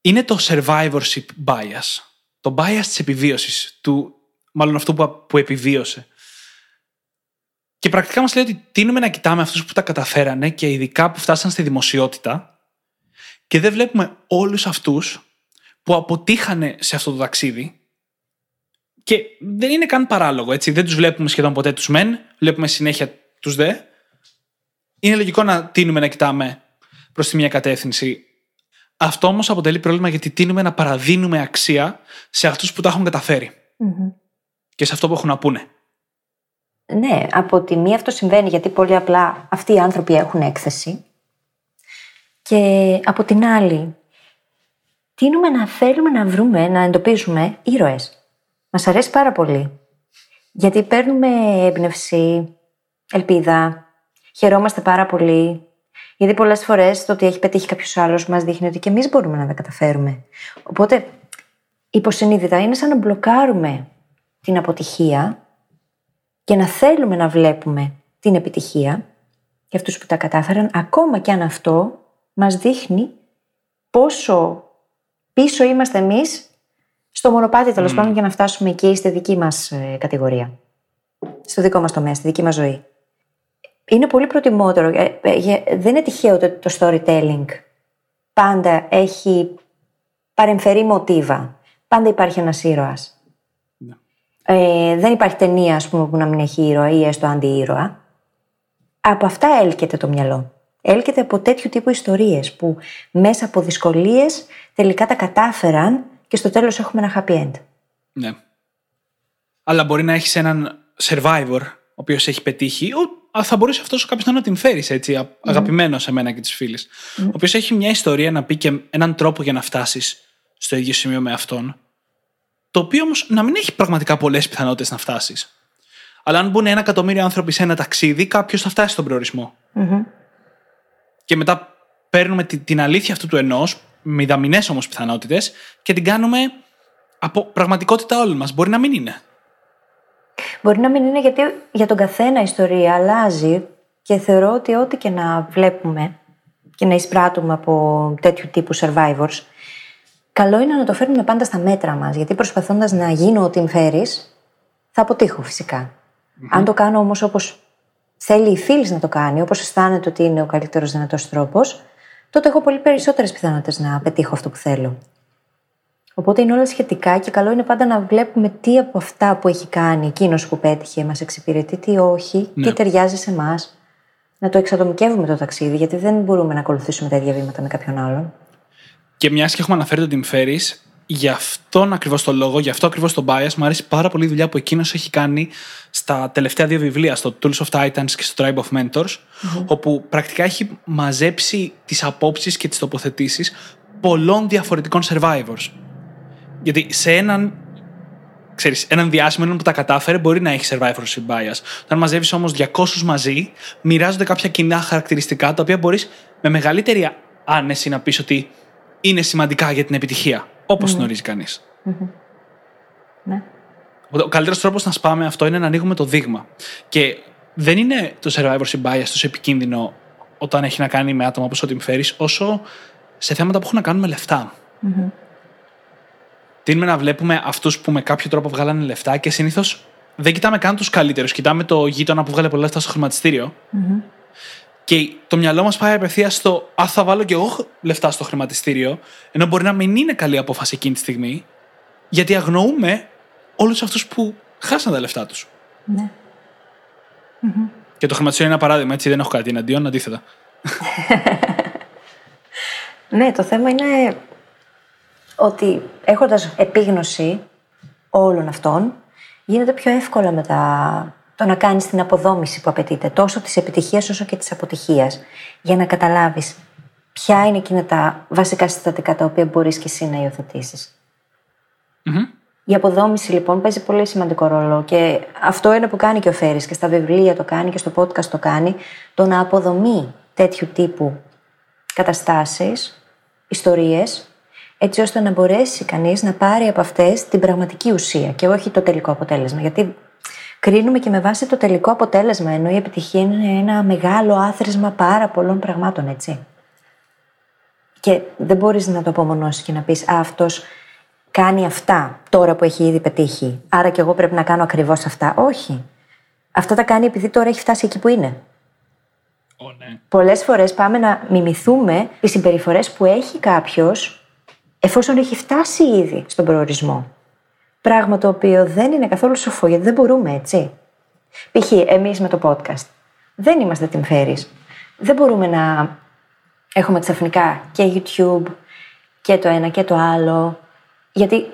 Είναι το survivorship bias. Το bias της επιβίωσης, του, μάλλον αυτού που, που επιβίωσε. Και πρακτικά μας λέει ότι τίνουμε να κοιτάμε αυτούς που τα καταφέρανε και ειδικά που φτάσαν στη δημοσιότητα και δεν βλέπουμε όλους αυτούς που αποτύχανε σε αυτό το ταξίδι και δεν είναι καν παράλογο, έτσι. Δεν τους βλέπουμε σχεδόν ποτέ τους μεν, βλέπουμε συνέχεια τους δε. Είναι λογικό να τίνουμε να κοιτάμε προς τη μία κατεύθυνση. Αυτό όμως αποτελεί πρόβλημα γιατί τίνουμε να παραδίνουμε αξία σε αυτούς που τα έχουν καταφέρει και σε αυτό που έχουν να πούνε. Ναι, από τη μία αυτό συμβαίνει γιατί πολύ απλά αυτοί οι άνθρωποι έχουν έκθεση. Και από την άλλη, τείνουμε να θέλουμε να βρούμε, να εντοπίζουμε ήρωες. Μας αρέσει πάρα πολύ. Γιατί παίρνουμε έμπνευση, ελπίδα, χαιρόμαστε πάρα πολύ. Γιατί πολλές φορές το ότι έχει πετύχει κάποιος άλλος μας δείχνει ότι και εμείς μπορούμε να τα καταφέρουμε. Οπότε, υποσυνείδητα είναι σαν να μπλοκάρουμε την αποτυχία και να θέλουμε να βλέπουμε την επιτυχία για αυτούς που τα κατάφεραν, ακόμα και αν αυτό μας δείχνει πόσο πίσω είμαστε εμείς στο μονοπάτι τέλος πάντων για να φτάσουμε εκεί στη δική μας ε, κατηγορία. Στο δικό μας τομέα, στη δική μας ζωή. Είναι πολύ προτιμότερο. ε, ε, για- Δεν είναι τυχαίο ότι το storytelling πάντα έχει παρεμφερή μοτίβα. Πάντα υπάρχει ένας ήρωας. Ναι. Ε, δεν υπάρχει ταινία, ας πούμε, που να μην έχει ήρωα ή έστω αντιήρωα. Από αυτά έλκεται το μυαλό. Έλκεται από τέτοιου τύπου ιστορίες που μέσα από δυσκολίες τελικά τα κατάφεραν και στο τέλος έχουμε ένα happy end. Ναι. Αλλά μπορεί να έχεις έναν survivor, ο οποίος έχει πετύχει. Ο, θα μπορούσε αυτός κάποιο να την φέρεις έτσι, α- αγαπημένος σε μένα και τις φίλες. Ο οποίος έχει μια ιστορία να πει και έναν τρόπο για να φτάσεις στο ίδιο σημείο με αυτόν. Το οποίο όμως να μην έχει πραγματικά πολλές πιθανότητες να φτάσεις. Αλλά αν μπουν ένα εκατομμύριο άνθρωποι σε ένα ταξίδι, κάποιος θα φτάσει στον προορισμό. Και μετά παίρνουμε τη- την αλήθεια αυτού του ενός, μηδαμινές όμως πιθανότητες, και την κάνουμε από πραγματικότητα όλων μας. Μπορεί να μην είναι. Μπορεί να μην είναι γιατί για τον καθένα η ιστορία αλλάζει και θεωρώ ότι ό,τι και να βλέπουμε και να εισπράττουμε από τέτοιου τύπου survivors, καλό είναι να το φέρνουμε πάντα στα μέτρα μας, γιατί προσπαθώντας να γίνω ό,τι εμφέρεις, θα αποτύχω φυσικά. Αν το κάνω όμως όπως θέλει η φίλης να το κάνει, όπως αισθάνεται ότι είναι ο καλύτερος δυνατός τρόπος, τότε έχω πολύ περισσότερες πιθανότητες να πετύχω αυτό που θέλω. Οπότε είναι όλα σχετικά και καλό είναι πάντα να βλέπουμε τι από αυτά που έχει κάνει εκείνος που πέτυχε μας εξυπηρετεί, τι όχι, Ναι. τι ταιριάζει σε εμάς. Να το εξατομικεύουμε το ταξίδι, γιατί δεν μπορούμε να ακολουθήσουμε τα ίδια βήματα με κάποιον άλλον. Και μιας και έχουμε αναφέρει τον Tim Ferriss, γι' αυτόν ακριβώς το λόγο, γι' αυτό ακριβώς το bias, μου αρέσει πάρα πολύ η δουλειά που εκείνος έχει κάνει στα τελευταία δύο βιβλία, στο Tools of Titans και στο Tribe of Mentors, όπου πρακτικά έχει μαζέψει τις απόψεις και τις τοποθετήσεις πολλών διαφορετικών survivors. Γιατί σε έναν ξέρεις, έναν διάσημο, έναν που τα κατάφερε, μπορεί να έχει survivorship bias. Όταν μαζεύεις όμως 200 μαζί, μοιράζονται κάποια κοινά χαρακτηριστικά τα οποία μπορείς με μεγαλύτερη άνεση να πεις ότι είναι σημαντικά για την επιτυχία. Όπως γνωρίζει κανείς. Ναι. Οπότε ο καλύτερος τρόπος να σπάμε αυτό είναι να ανοίγουμε το δείγμα. Και δεν είναι το survivorship bias τόσο επικίνδυνο όταν έχει να κάνει με άτομα όπως ο Tim Ferriss, όσο σε θέματα που έχουν να κάνουν με λεφτα Τείνουμε να βλέπουμε αυτούς που με κάποιο τρόπο βγάλανε λεφτά και συνήθως δεν κοιτάμε καν τους καλύτερους. Κοιτάμε το γείτονα που βγάλε πολλά λεφτά στο χρηματιστήριο. Και το μυαλό μας πάει απευθείας στο Α, θα βάλω κι εγώ λεφτά στο χρηματιστήριο, ενώ μπορεί να μην είναι καλή απόφαση εκείνη τη στιγμή, γιατί αγνοούμε όλους αυτούς που χάσαν τα λεφτά τους. Ναι. Και το χρηματιστήριο είναι ένα παράδειγμα, έτσι δεν έχω κάτι εναντίον, αντίθετα. Ναι, το θέμα είναι ότι έχοντας επίγνωση όλων αυτών, γίνεται πιο εύκολα μετά το να κάνεις την αποδόμηση που απαιτείται, τόσο της επιτυχίας όσο και της αποτυχίας, για να καταλάβεις ποια είναι εκείνα τα βασικά συστατικά τα οποία μπορείς και εσύ να υιοθετήσεις. Η αποδόμηση λοιπόν παίζει πολύ σημαντικό ρόλο και αυτό είναι που κάνει και ο Φέρης και στα βιβλία το κάνει και στο podcast το κάνει, το να αποδομεί τέτοιου τύπου καταστάσεις, ιστορίες, έτσι ώστε να μπορέσει κανείς να πάρει από αυτές την πραγματική ουσία και όχι το τελικό αποτέλεσμα. Γιατί κρίνουμε και με βάση το τελικό αποτέλεσμα, ενώ η επιτυχία είναι ένα μεγάλο άθροισμα πάρα πολλών πραγμάτων, έτσι. Και δεν μπορείς να το απομονώσεις και να πεις «Α, αυτός κάνει αυτά τώρα που έχει ήδη πετύχει, άρα και εγώ πρέπει να κάνω ακριβώς αυτά». Όχι. Αυτά τα κάνει επειδή τώρα έχει φτάσει εκεί που είναι. Ω, ναι. Πολλές φορές πάμε να μιμηθούμε τις συμπεριφορές που έχει κάποιος εφόσον έχει φτάσει ήδη στον προορισμό. Πράγμα το οποίο δεν είναι καθόλου σοφό, γιατί δεν μπορούμε έτσι. Π.χ. εμείς με το podcast. Δεν είμαστε την φέρεις. Δεν μπορούμε να έχουμε ξαφνικά και YouTube και το ένα και το άλλο. Γιατί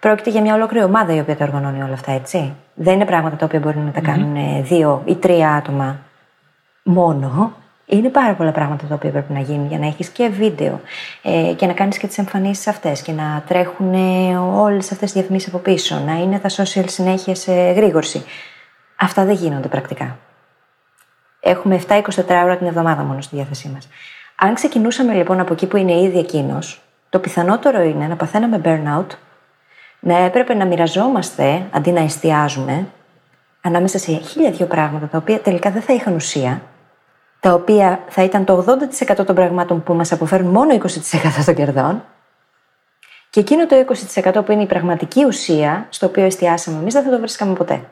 πρόκειται για μια ολόκληρη ομάδα η οποία τα οργανώνει όλα αυτά, έτσι. Δεν είναι πράγματα τα οποία μπορεί να τα κάνουν ε, δύο ή τρία άτομα μόνο. Είναι πάρα πολλά πράγματα τα οποία πρέπει να γίνουν για να έχεις και βίντεο ε, και να κάνεις και τις εμφανίσεις αυτές και να τρέχουν ε, όλες αυτές οι διαφημίσεις από πίσω, να είναι τα social συνέχεια σε γρήγορση. Αυτά δεν γίνονται πρακτικά. Έχουμε 7-24 ώρα την εβδομάδα μόνο στη διάθεσή μας. Αν ξεκινούσαμε λοιπόν από εκεί που είναι ήδη εκείνος, το πιθανότερο είναι να παθαίναμε burnout, να έπρεπε να μοιραζόμαστε αντί να εστιάζουμε ανάμεσα σε χίλια δυο πράγματα τα οποία τελικά δεν θα είχαν ουσία, τα οποία θα ήταν το 80% των πραγμάτων που μας αποφέρουν μόνο 20% των κερδών και εκείνο το 20% που είναι η πραγματική ουσία στο οποίο εστιάσαμε εμείς δεν θα το βρίσκαμε ποτέ.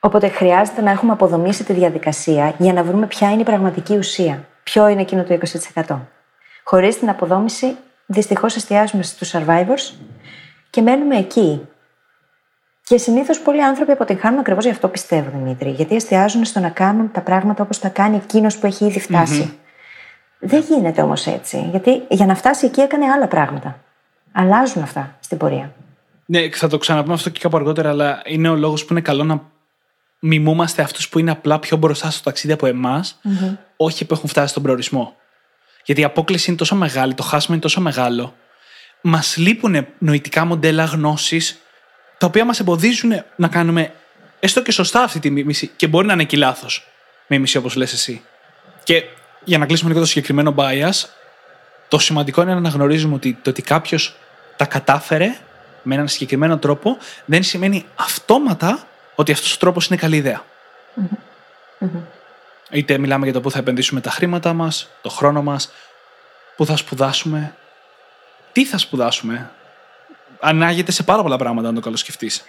Οπότε χρειάζεται να έχουμε αποδομήσει τη διαδικασία για να βρούμε ποια είναι η πραγματική ουσία. Ποιο είναι εκείνο το 20%. Χωρίς την αποδόμηση δυστυχώς εστιάζουμε στους survivors και μένουμε εκεί. Και συνήθως πολλοί άνθρωποι αποτυγχάνουν ακριβώς γι' αυτό πιστεύω, Δημήτρη. Γιατί εστιάζουν στο να κάνουν τα πράγματα όπως τα κάνει εκείνος που έχει ήδη Δεν γίνεται όμως έτσι. Γιατί για να φτάσει εκεί έκανε άλλα πράγματα. Αλλάζουν αυτά στην πορεία. Ναι, θα το ξαναπούμε αυτό και κάπου αργότερα, αλλά είναι ο λόγος που είναι καλό να μιμούμαστε αυτούς που είναι απλά πιο μπροστά στο ταξίδι από όχι που έχουν φτάσει στον προορισμό. Γιατί η απόκληση είναι τόσο μεγάλη, το χάσμα είναι τόσο μεγάλο. Μας λείπουν νοητικά μοντέλα γνώσης, τα οποία μας εμποδίζουν να κάνουμε έστω και σωστά αυτή τη μίμηση. Και μπορεί να είναι και λάθος μίμηση, όπως λες εσύ. Και για να κλείσουμε λίγο το συγκεκριμένο bias, το σημαντικό είναι να αναγνωρίζουμε ότι το ότι κάποιος τα κατάφερε με έναν συγκεκριμένο τρόπο δεν σημαίνει αυτόματα ότι αυτός ο τρόπος είναι καλή Είτε μιλάμε για το πού θα επενδύσουμε τα χρήματα μας, το χρόνο μας, πού θα σπουδάσουμε, τι θα σπουδάσουμε. Ανάγεται σε πάρα πολλά πράγματα, αν το καλοσκεφτείς.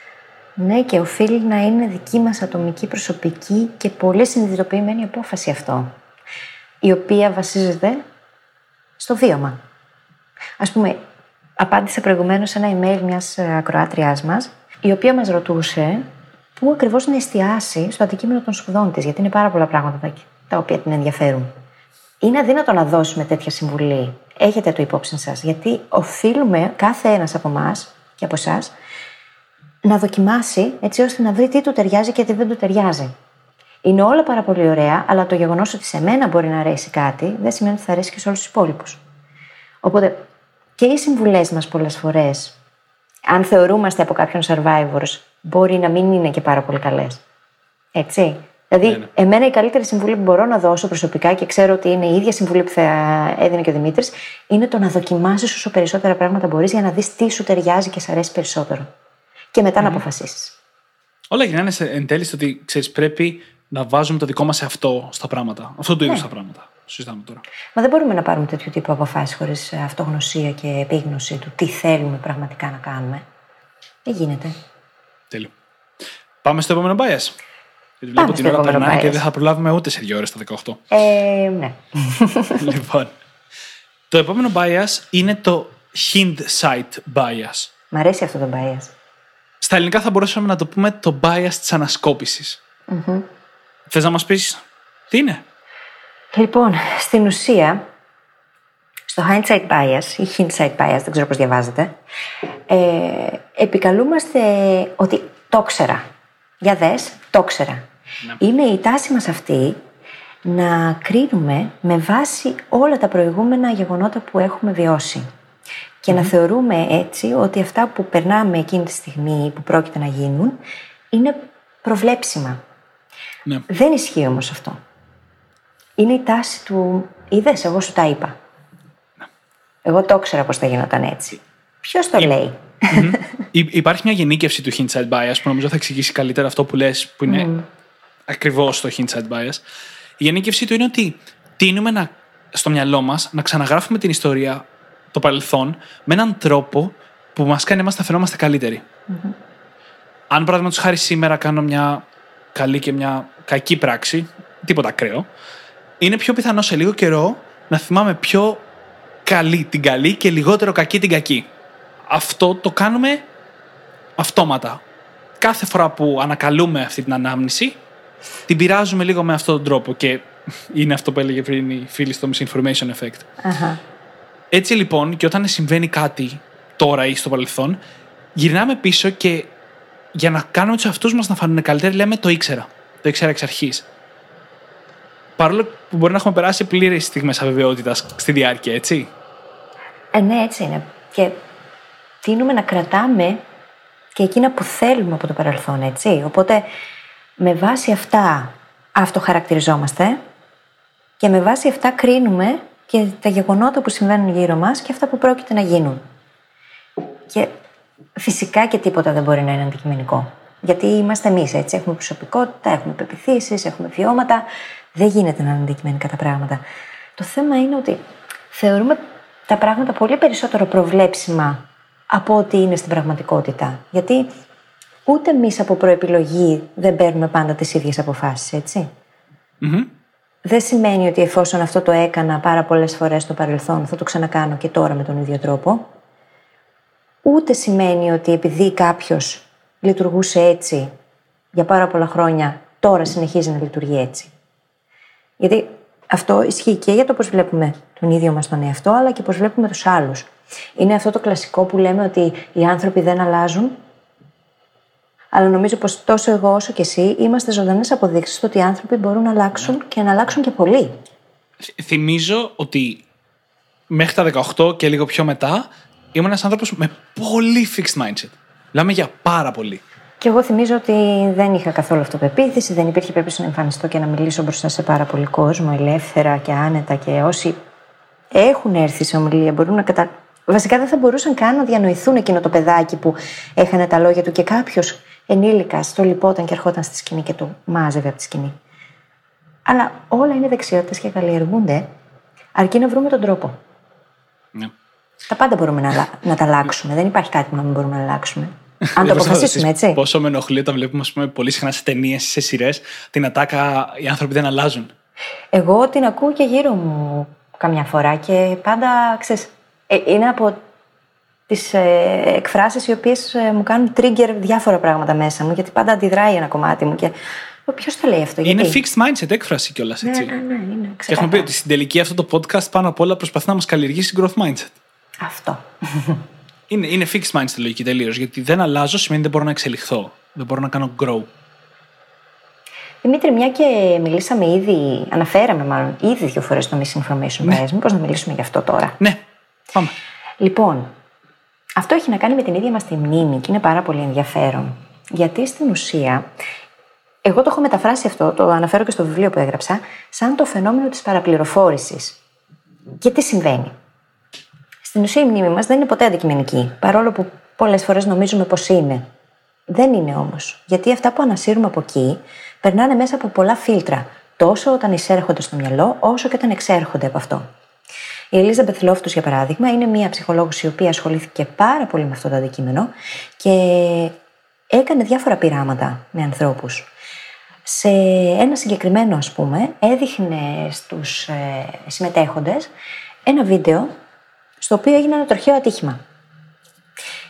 Ναι, και οφείλει να είναι δική μας ατομική, προσωπική και πολύ συνειδητοποιημένη απόφαση αυτό. Η οποία βασίζεται στο βίωμα. Α πούμε, απάντησα προηγουμένως σε ένα email μιας ακροάτριάς μας, η οποία μας ρωτούσε πού ακριβώς να εστιάσει στο αντικείμενο των σπουδών της, γιατί είναι πάρα πολλά πράγματα τα οποία την ενδιαφέρουν. Είναι αδύνατο να δώσουμε τέτοια συμβουλή; Έχετε το υπόψη σας, γιατί οφείλουμε κάθε ένας από εμάς και από εσάς να δοκιμάσει έτσι ώστε να βρει τι του ταιριάζει και τι δεν του ταιριάζει. Είναι όλα πάρα πολύ ωραία, αλλά το γεγονός ότι σε μένα μπορεί να αρέσει κάτι δεν σημαίνει ότι θα αρέσει και σε όλους τους υπόλοιπους. Οπότε και οι συμβουλές μας πολλές φορές, αν θεωρούμαστε από κάποιον survivors, μπορεί να μην είναι και πάρα πολύ καλές. Έτσι. Δηλαδή, ναι, ναι. εμένα η καλύτερη συμβουλή που μπορώ να δώσω προσωπικά και ξέρω ότι είναι η ίδια συμβουλή που θα έδινε και ο Δημήτρης, είναι το να δοκιμάσεις όσο περισσότερα πράγματα μπορείς για να δεις τι σου ταιριάζει και σε αρέσει περισσότερο. Και μετά mm-hmm. να αποφασίσεις. Όλα γυρνάνε εν τέλει στο ότι ξέρεις, πρέπει να βάζουμε το δικό μας αυτό στα πράγματα. Αυτό το είδου ναι. τα πράγματα. Συζητάμε τώρα. Μα δεν μπορούμε να πάρουμε τέτοιο τύπο αποφάσεις χωρίς αυτογνωσία και επίγνωση του τι θέλουμε πραγματικά να κάνουμε. Δεν γίνεται. Τέλειο. Πάμε στο επόμενο bias. Γιατί βλέπω την ώρα περνάει και δεν θα προλάβουμε ούτε σε δύο ώρες τα 18. Ε, ναι. λοιπόν. Το επόμενο bias είναι το hindsight bias. Μ' αρέσει αυτό το bias. Στα ελληνικά θα μπορούσαμε να το πούμε το bias της ανασκόπησης. Mm-hmm. Θες να μας πεις τι είναι; Λοιπόν, στην ουσία, στο hindsight bias ή hindsight bias, δεν ξέρω πώς διαβάζετε, ε, επικαλούμαστε ότι το ξέρα. Για δες, το ξέρα. Ναι. Είναι η τάση μας αυτή να κρίνουμε με βάση όλα τα προηγούμενα γεγονότα που έχουμε βιώσει. Και να θεωρούμε έτσι ότι αυτά που περνάμε εκείνη τη στιγμή που πρόκειται να γίνουν είναι προβλέψιμα. Ναι. Δεν ισχύει όμως αυτό. Είναι η τάση του είδες, εγώ σου τα είπα. Ναι. Εγώ το ήξερα πώ θα γινόταν έτσι. Ποιος το λέει; Υπάρχει μια γενίκευση του hindsight bias που νομίζω θα εξηγήσει καλύτερα αυτό που λες που είναι mm. Ακριβώς το hindsight bias. Η γενίκευση του είναι ότι τίνουμε να, στο μυαλό μας να ξαναγράφουμε την ιστορία, το παρελθόν, με έναν τρόπο που μας κάνει εμά να φαινόμαστε καλύτεροι. Mm-hmm. Αν παραδείγματο χάρη σήμερα κάνω μια καλή και μια κακή πράξη, τίποτα ακραίο, είναι πιο πιθανό σε λίγο καιρό να θυμάμαι πιο καλή την καλή και λιγότερο κακή την κακή. Αυτό το κάνουμε αυτόματα. Κάθε φορά που ανακαλούμε αυτή την ανάμνηση, την πειράζουμε λίγο με αυτόν τον τρόπο και είναι αυτό που έλεγε πριν η φίλη στο misinformation effect. Έτσι λοιπόν, και όταν συμβαίνει κάτι τώρα ή στο παρελθόν, γυρνάμε πίσω και για να κάνουμε τους αυτούς μας να φανούν καλύτεροι, λέμε το ήξερα. Το ήξερα εξ αρχής. Παρόλο που μπορεί να έχουμε περάσει πλήρες στιγμές αβεβαιότητας στη διάρκεια, έτσι. Ε, ναι, έτσι είναι. Και τείνουμε να κρατάμε και εκείνα που θέλουμε από το παρελθόν, έτσι. Οπότε, με βάση αυτά αυτοχαρακτηριζόμαστε και με βάση αυτά κρίνουμε και τα γεγονότα που συμβαίνουν γύρω μας και αυτά που πρόκειται να γίνουν. Και φυσικά και τίποτα δεν μπορεί να είναι αντικειμενικό. Γιατί είμαστε εμείς έτσι. Έχουμε προσωπικότητα, έχουμε πεπιθήσεις, έχουμε βιώματα. Δεν γίνεται να είναι αντικειμενικά τα πράγματα. Το θέμα είναι ότι θεωρούμε τα πράγματα πολύ περισσότερο προβλέψιμα από ό,τι είναι στην πραγματικότητα. Γιατί ούτε εμείς από προεπιλογή δεν παίρνουμε πάντα τις ίδιες αποφάσεις, έτσι. δεν σημαίνει ότι εφόσον αυτό το έκανα πάρα πολλές φορές στο παρελθόν, θα το ξανακάνω και τώρα με τον ίδιο τρόπο. Ούτε σημαίνει ότι επειδή κάποιος λειτουργούσε έτσι για πάρα πολλά χρόνια, τώρα συνεχίζει να λειτουργεί έτσι. Γιατί αυτό ισχύει και για το πώς βλέπουμε τον ίδιο μας τον εαυτό, αλλά και πώς βλέπουμε τους άλλους. Είναι αυτό το κλασικό που λέμε ότι οι άνθρωποι δεν αλλάζουν. Αλλά νομίζω πως τόσο εγώ όσο και εσύ είμαστε ζωντανές αποδείξεις ότι οι άνθρωποι μπορούν να αλλάξουν και να αλλάξουν και πολύ. Θυμίζω ότι μέχρι τα 18 και λίγο πιο μετά ήμουν ένας άνθρωπος με πολύ fixed mindset. Μιλάμε για πάρα πολύ. Και εγώ θυμίζω ότι δεν είχα καθόλου αυτοπεποίθηση, δεν υπήρχε περίπτωση να εμφανιστώ και να μιλήσω μπροστά σε πάρα πολύ κόσμο, ελεύθερα και άνετα. Και όσοι έχουν έρθει σε ομιλία μπορούν να κατα... Βασικά δεν θα μπορούσαν καν να διανοηθούν εκείνο το παιδάκι που έχανε τα λόγια του και κάποιος ενήλικα το λυπόταν και ερχόταν στη σκηνή και το μάζευε από τη σκηνή. Αλλά όλα είναι δεξιότητες και καλλιεργούνται, αρκεί να βρούμε τον τρόπο. Ναι. Τα πάντα μπορούμε να, να τα αλλάξουμε. Δεν υπάρχει κάτι που να μην μπορούμε να αλλάξουμε. Αν το αποφασίσουμε, έτσι. Πόσο με ενοχλεί όταν βλέπουμε πούμε, πολύ συχνά σε ταινίες ή σε σειρές την ατάκα οι άνθρωποι δεν αλλάζουν. Εγώ την ακούω και γύρω μου καμιά φορά και πάντα ξέρεις, ε, είναι από τις ε, εκφράσεις οι οποίες ε, μου κάνουν trigger διάφορα πράγματα μέσα μου, γιατί πάντα αντιδράει ένα κομμάτι μου. Και Ποιος το λέει αυτό, Είναι fixed mindset έκφραση κιόλας. Ναι, ναι, ναι, είναι. Και έχουμε πει ότι στην τελική αυτό το podcast πάνω απ' όλα προσπαθεί να μας καλλιεργήσει growth mindset. Αυτό. Είναι, είναι fixed mindset λογική τελείως. Γιατί δεν αλλάζω σημαίνει δεν μπορώ να εξελιχθώ. Δεν μπορώ να κάνω grow. Δημήτρη, μια και μιλήσαμε ήδη, αναφέραμε μάλλον ήδη δύο φορές το misinformation ναι. bias, μήπω να μιλήσουμε γι' αυτό τώρα; Ναι, πάμε. Λοιπόν, αυτό έχει να κάνει με την ίδια μας τη μνήμη και είναι πάρα πολύ ενδιαφέρον. Γιατί στην ουσία, εγώ το έχω μεταφράσει αυτό, το αναφέρω και στο βιβλίο που έγραψα, σαν το φαινόμενο της παραπληροφόρησης. Και τι συμβαίνει; Στην ουσία η μνήμη μας δεν είναι ποτέ αντικειμενική, παρόλο που πολλές φορές νομίζουμε πως είναι. Δεν είναι όμως. Γιατί αυτά που ανασύρουμε από εκεί περνάνε μέσα από πολλά φίλτρα, τόσο όταν εισέρχονται στο μυαλό, όσο και όταν εξέρχονται από αυτό. Η Ελίζα Μπεθλόφτου, για παράδειγμα, είναι μια ψυχολόγος η οποία ασχολήθηκε πάρα πολύ με αυτό το αντικείμενο και έκανε διάφορα πειράματα με ανθρώπους. Σε ένα συγκεκριμένο, ας πούμε, έδειχνε στους ε, συμμετέχοντες ένα βίντεο στο οποίο έγινε ένα τροχαίο ατύχημα.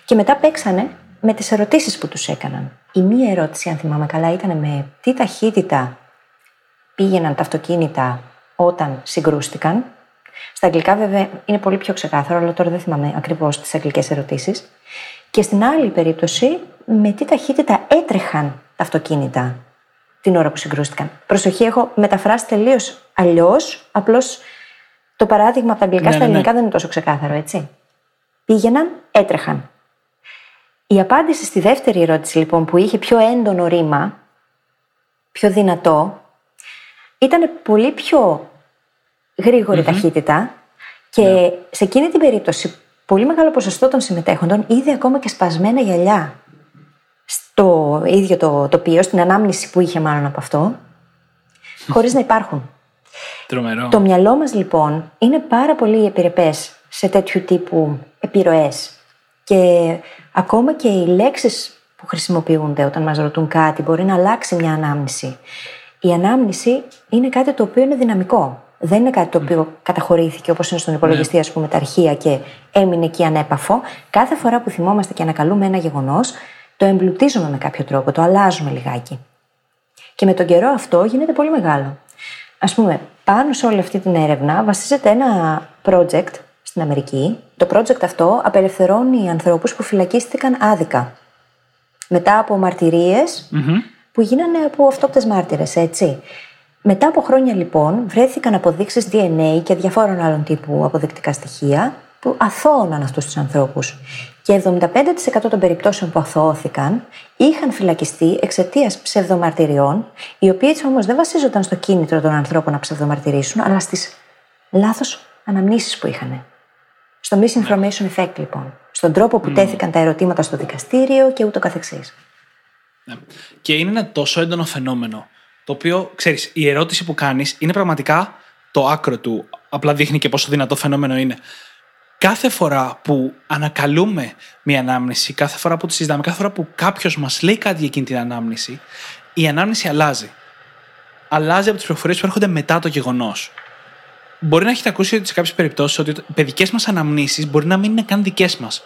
Και μετά παίξανε με τις ερωτήσεις που τους έκαναν. Η μία ερώτηση, αν θυμάμαι καλά, ήταν με τι ταχύτητα πήγαιναν τα αυτοκίνητα όταν συγκρούστηκαν. Στα αγγλικά, βέβαια, είναι πολύ πιο ξεκάθαρο, αλλά τώρα δεν θυμάμαι ακριβώς τις αγγλικές ερωτήσεις. Και στην άλλη περίπτωση, με τι ταχύτητα έτρεχαν τα αυτοκίνητα την ώρα που συγκρούστηκαν. Προσοχή, έχω μεταφράσει τελείως αλλιώς. Απλώς το παράδειγμα από τα αγγλικά ναι, στα ναι, ναι. ελληνικά δεν είναι τόσο ξεκάθαρο, έτσι. Πήγαιναν, έτρεχαν. Η απάντηση στη δεύτερη ερώτηση, λοιπόν, που είχε πιο έντονο ρήμα, πιο δυνατό, ήταν πολύ πιο γρηγορη ταχύτητα και ναι. σε εκείνη την περίπτωση πολύ μεγάλο ποσοστό των συμμετέχοντων είδε ακόμα και σπασμένα γυαλιά στο ίδιο το τοπίο, στην ανάμνηση που είχε μάλλον από αυτό, χωρίς να υπάρχουν. Τρομερό. Το μυαλό μας λοιπόν είναι πάρα πολύ επιρρεπές σε τέτοιου τύπου επιρροές και ακόμα και οι λέξεις που χρησιμοποιούνται όταν μας ρωτούν κάτι μπορεί να αλλάξει μια ανάμνηση. Η ανάμνηση είναι κάτι το οποίο είναι δυναμικό. Δεν είναι κάτι το οποίο καταχωρήθηκε όπως είναι στον υπολογιστή, ας πούμε, τα αρχεία και έμεινε εκεί ανέπαφο. Κάθε φορά που θυμόμαστε και ανακαλούμε ένα γεγονός, το εμπλουτίζουμε με κάποιο τρόπο, το αλλάζουμε λιγάκι. Και με τον καιρό αυτό γίνεται πολύ μεγάλο. Α πούμε, πάνω σε όλη αυτή την έρευνα βασίζεται ένα project στην Αμερική. Το project αυτό απελευθερώνει ανθρώπους που φυλακίστηκαν άδικα. Μετά από που γίνανε από αυτόπτες μάρτυρες, έτσι. Μετά από χρόνια λοιπόν βρέθηκαν αποδείξεις DNA και διαφόρων άλλων τύπου αποδεικτικά στοιχεία που αθώωναν αυτούς τους ανθρώπους. Και 75% των περιπτώσεων που αθώωθηκαν είχαν φυλακιστεί εξαιτίας ψευδομαρτυριών, οι οποίες όμως δεν βασίζονταν στο κίνητρο των ανθρώπων να ψευδομαρτυρήσουν, αλλά στις λάθος αναμνήσεις που είχαν. Στο misinformation effect, λοιπόν. Στον τρόπο που τέθηκαν τα ερωτήματα στο δικαστήριο και ούτω καθεξής. Ναι. Και είναι ένα τόσο έντονο φαινόμενο το οποίο, ξέρεις, η ερώτηση που κάνεις είναι πραγματικά το άκρο του. Απλά δείχνει και πόσο δυνατό φαινόμενο είναι. Κάθε φορά που ανακαλούμε μια ανάμνηση, κάθε φορά που τη συζητάμε, κάθε φορά που κάποιος μας λέει κάτι για εκείνη την ανάμνηση, η ανάμνηση αλλάζει. αλλάζει από τις πληροφορίες που έρχονται μετά το γεγονός. Μπορεί να έχετε ακούσει ότι σε κάποιες περιπτώσεις ότι οι παιδικές μας αναμνήσεις μπορεί να μην είναι καν δικές μας.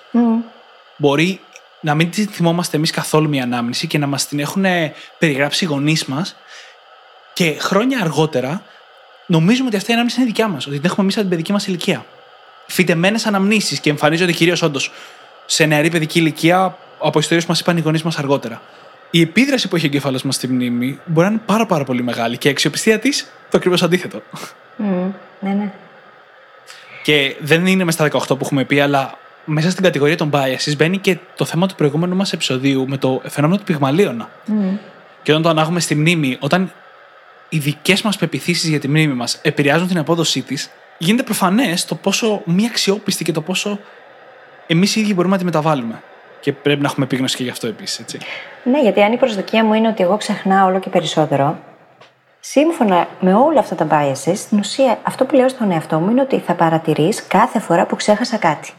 Μπορεί να μην τη θυμόμαστε εμείς καθόλου μια ανάμνηση και να μας την έχουν περιγράψει οι γονείς μας και χρόνια αργότερα νομίζουμε ότι αυτή η ανάμνηση είναι δικιά μας, ότι την έχουμε εμείς από την παιδική μας ηλικία. Φυτεμένες αναμνήσεις και εμφανίζονται κυρίως όντως σε νεαρή παιδική ηλικία από ιστορίες που μας είπαν οι γονείς μας αργότερα. Η επίδραση που έχει ο εγκέφαλος μας στη μνήμη μπορεί να είναι πάρα, πάρα πολύ μεγάλη και η αξιοπιστία της το ακριβώς αντίθετο. Μμ, ναι, ναι. Και δεν είναι μες στα 18 που έχουμε πει, αλλά μέσα στην κατηγορία των biases μπαίνει και το θέμα του προηγούμενου μας επεισοδίου με το φαινόμενο του πυγμαλίωνα. Και όταν το ανάγουμε στη μνήμη, όταν οι δικές μας πεπιθήσεις για τη μνήμη μας επηρεάζουν την απόδοσή της, γίνεται προφανές το πόσο μη αξιόπιστη και το πόσο εμείς οι ίδιοι μπορούμε να τη μεταβάλουμε. Και πρέπει να έχουμε επίγνωση και γι' αυτό επίσης, έτσι. Ναι, γιατί αν η προσδοκία μου είναι ότι εγώ ξεχνάω όλο και περισσότερο, σύμφωνα με όλα αυτά τα biases, στην ουσία αυτό που λέω στον εαυτό μου είναι ότι θα παρατηρείς κάθε φορά που ξέχασα κάτι.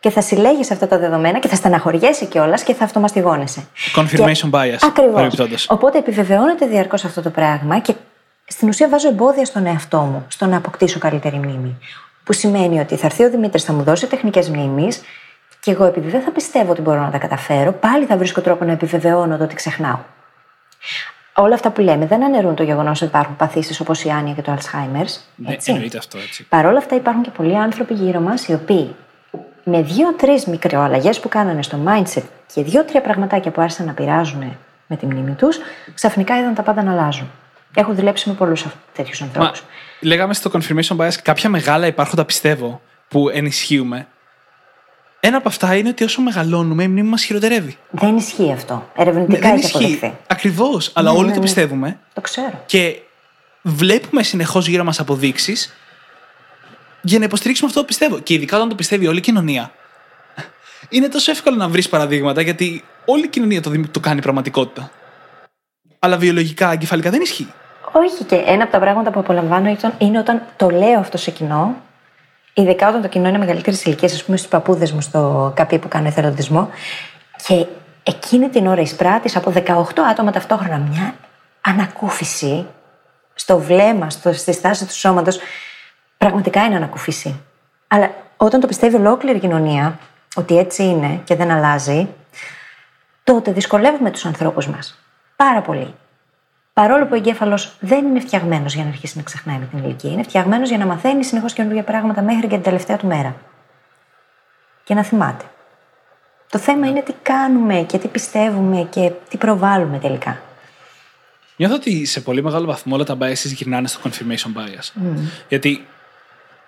Και θα συλλέγεις αυτά τα δεδομένα και θα στεναχωριέσαι κιόλας και θα αυτομαστιγώνεσαι. Confirmation bias. Ακριβώς. παρεμπιπτόντως. Οπότε επιβεβαιώνεται διαρκώς αυτό το πράγμα και στην ουσία βάζω εμπόδια στον εαυτό μου στο να αποκτήσω καλύτερη μνήμη. Που σημαίνει ότι θα έρθει ο Δημήτρης, θα μου δώσει τεχνικές μνήμης και εγώ επειδή δεν θα πιστεύω ότι μπορώ να τα καταφέρω, πάλι θα βρίσκω τρόπο να επιβεβαιώνω το ότι ξεχνάω. Όλα αυτά που λέμε δεν αναιρούν το γεγονός ότι υπάρχουν παθήσεις όπως η άνοια και το Alzheimer's. Ναι, Έτσι. εννοείται αυτό, έτσι. Παρ' όλα αυτά υπάρχουν και πολλοί άνθρωποι γύρω μας οι οποίοι με δύο-τρεις μικροαλλαγές που κάνανε στο mindset και δύο-τρία πραγματάκια που άρχισαν να πειράζουν με τη μνήμη τους, ξαφνικά είδαν τα πάντα να αλλάζουν. Έχω δουλέψει με πολλούς τέτοιους Μα, ανθρώπους. λέγαμε στο confirmation bias κάποια μεγάλα υπάρχοντα πιστεύω που ενισχύουμε. Ένα από αυτά είναι ότι όσο μεγαλώνουμε η μνήμη μας χειροτερεύει. Δεν ισχύει αυτό. Ερευνητικά δεν έχει αποδειχθεί. Ακριβώς. Αλλά Ναι, όλοι ναι, το ναι. πιστεύουμε Το ξέρω. και βλέπουμε συνεχώς γύρω μας αποδείξεις για να υποστηρίξουμε αυτό που πιστεύω. Και ειδικά όταν το πιστεύει όλη η κοινωνία. Είναι τόσο εύκολο να βρεις παραδείγματα γιατί όλη η κοινωνία το, δι- το κάνει πραγματικότητα. Αλλά βιολογικά, εγκεφαλικά δεν ισχύει. Όχι και ένα από τα πράγματα που απολαμβάνω ήταν- είναι όταν το λέω αυτό σε κοινό, ειδικά όταν το κοινό είναι μεγαλύτερης ηλικίας, ας πούμε στους παππούδες μου στο καπί που κάνω εθελοντισμό, και εκείνη την ώρα εισπράττεις από 18 άτομα ταυτόχρονα μια ανακούφιση στο βλέμμα, στο, στη στάση του σώματος. Πραγματικά είναι ανακούφιση. Αλλά όταν το πιστεύει ολόκληρη η κοινωνία ότι έτσι είναι και δεν αλλάζει, τότε δυσκολεύουμε τους ανθρώπους μας. Πάρα πολύ. Παρόλο που ο εγκέφαλος δεν είναι φτιαγμένος για να αρχίσει να ξεχνάει με την ηλικία, είναι φτιαγμένος για να μαθαίνει συνεχώς καινούργια πράγματα μέχρι και την τελευταία του μέρα. Και να θυμάται. Το θέμα είναι τι κάνουμε και τι πιστεύουμε και τι προβάλλουμε τελικά. Νιώθω ότι σε πολύ μεγάλο βαθμό όλα τα biases γυρνάνε στο confirmation bias. Γιατί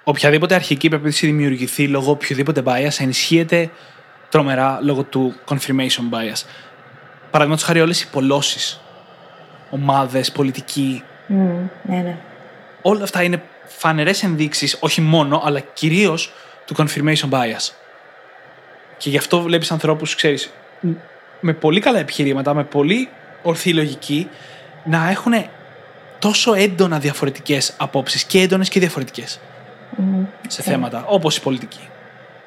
οποιαδήποτε αρχική πεποίθηση δημιουργηθεί λόγω οποιοδήποτε bias ενισχύεται τρομερά λόγω του confirmation bias. Παραδείγματος χάρη όλες οι πολλώσεις, ομάδες, πολιτικοί, Μμμ, ναι, ναι. όλα αυτά είναι φανερές ενδείξεις, όχι μόνο, αλλά κυρίως του confirmation bias. Και γι' αυτό βλέπεις ανθρώπους, ξέρεις, με πολύ καλά επιχειρήματα, με πολύ ορθή λογική, να έχουν τόσο έντονα διαφορετικές απόψεις και έντονες και διαφορετικές σε θέματα, όπως η πολιτική.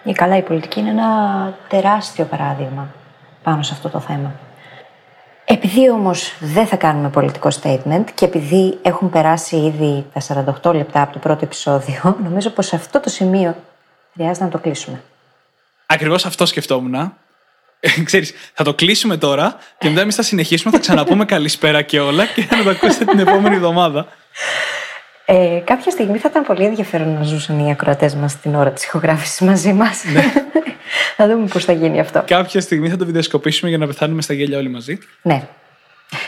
Η καλά, η πολιτική είναι ένα τεράστιο παράδειγμα πάνω σε αυτό το θέμα. Επειδή όμως δεν θα κάνουμε πολιτικό statement και επειδή έχουν περάσει ήδη τα 48 λεπτά από το πρώτο επεισόδιο, νομίζω πως σε αυτό το σημείο χρειάζεται να το κλείσουμε. Ακριβώς αυτό σκεφτόμουν. Ε, Ξέρεις, θα το κλείσουμε τώρα και μετά εμείς θα συνεχίσουμε, θα ξαναπούμε καλησπέρα και όλα και να το ακούσετε την επόμενη εβδομάδα. Ε, κάποια στιγμή θα ήταν πολύ ενδιαφέρον να ζούσαν οι ακροατές μας την ώρα της ηχογράφησης μαζί μας. θα δούμε πώς θα γίνει αυτό. Κάποια στιγμή θα το βιντεοσκοπήσουμε για να πεθάνουμε στα γέλια όλοι μαζί. Ναι.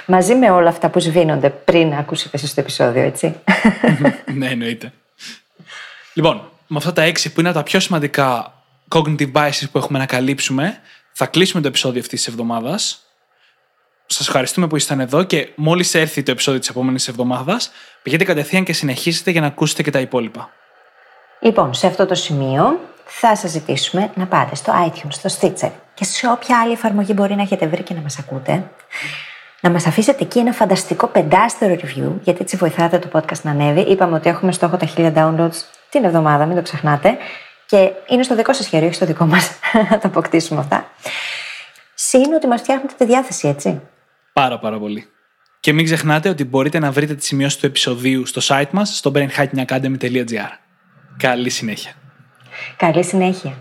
Μαζί με όλα αυτά που σβήνονται πριν να ακούσετε εσείς το επεισόδιο, έτσι. ναι, εννοείται. Λοιπόν, με αυτά τα έξι που είναι από τα πιο σημαντικά cognitive biases που έχουμε να καλύψουμε, θα κλείσουμε το επεισόδιο αυτής της εβδομάδας. Σας ευχαριστούμε που ήσασταν εδώ και μόλις έρθει το επεισόδιο της επόμενης εβδομάδας, πηγαίνετε κατευθείαν και συνεχίσετε για να ακούσετε και τα υπόλοιπα. Λοιπόν, σε αυτό το σημείο θα σας ζητήσουμε να πάτε στο iTunes, στο Stitcher και σε όποια άλλη εφαρμογή μπορεί να έχετε βρει και να μας ακούτε. Να μας αφήσετε εκεί ένα φανταστικό πεντάστερο review, γιατί έτσι βοηθάτε το podcast να ανέβει. Είπαμε ότι έχουμε στόχο τα 1000 downloads την εβδομάδα, μην το ξεχνάτε. Και είναι στο δικό σας χέρι, όχι στο δικό μας, να τα αποκτήσουμε αυτά. Συν ότι μας φτιάχνετε τη διάθεση, έτσι. Πάρα πάρα πολύ. Και μην ξεχνάτε ότι μπορείτε να βρείτε τη σημειώση του επεισοδίου στο site μας στο brainhackingacademy.gr. Καλή συνέχεια. Καλή συνέχεια.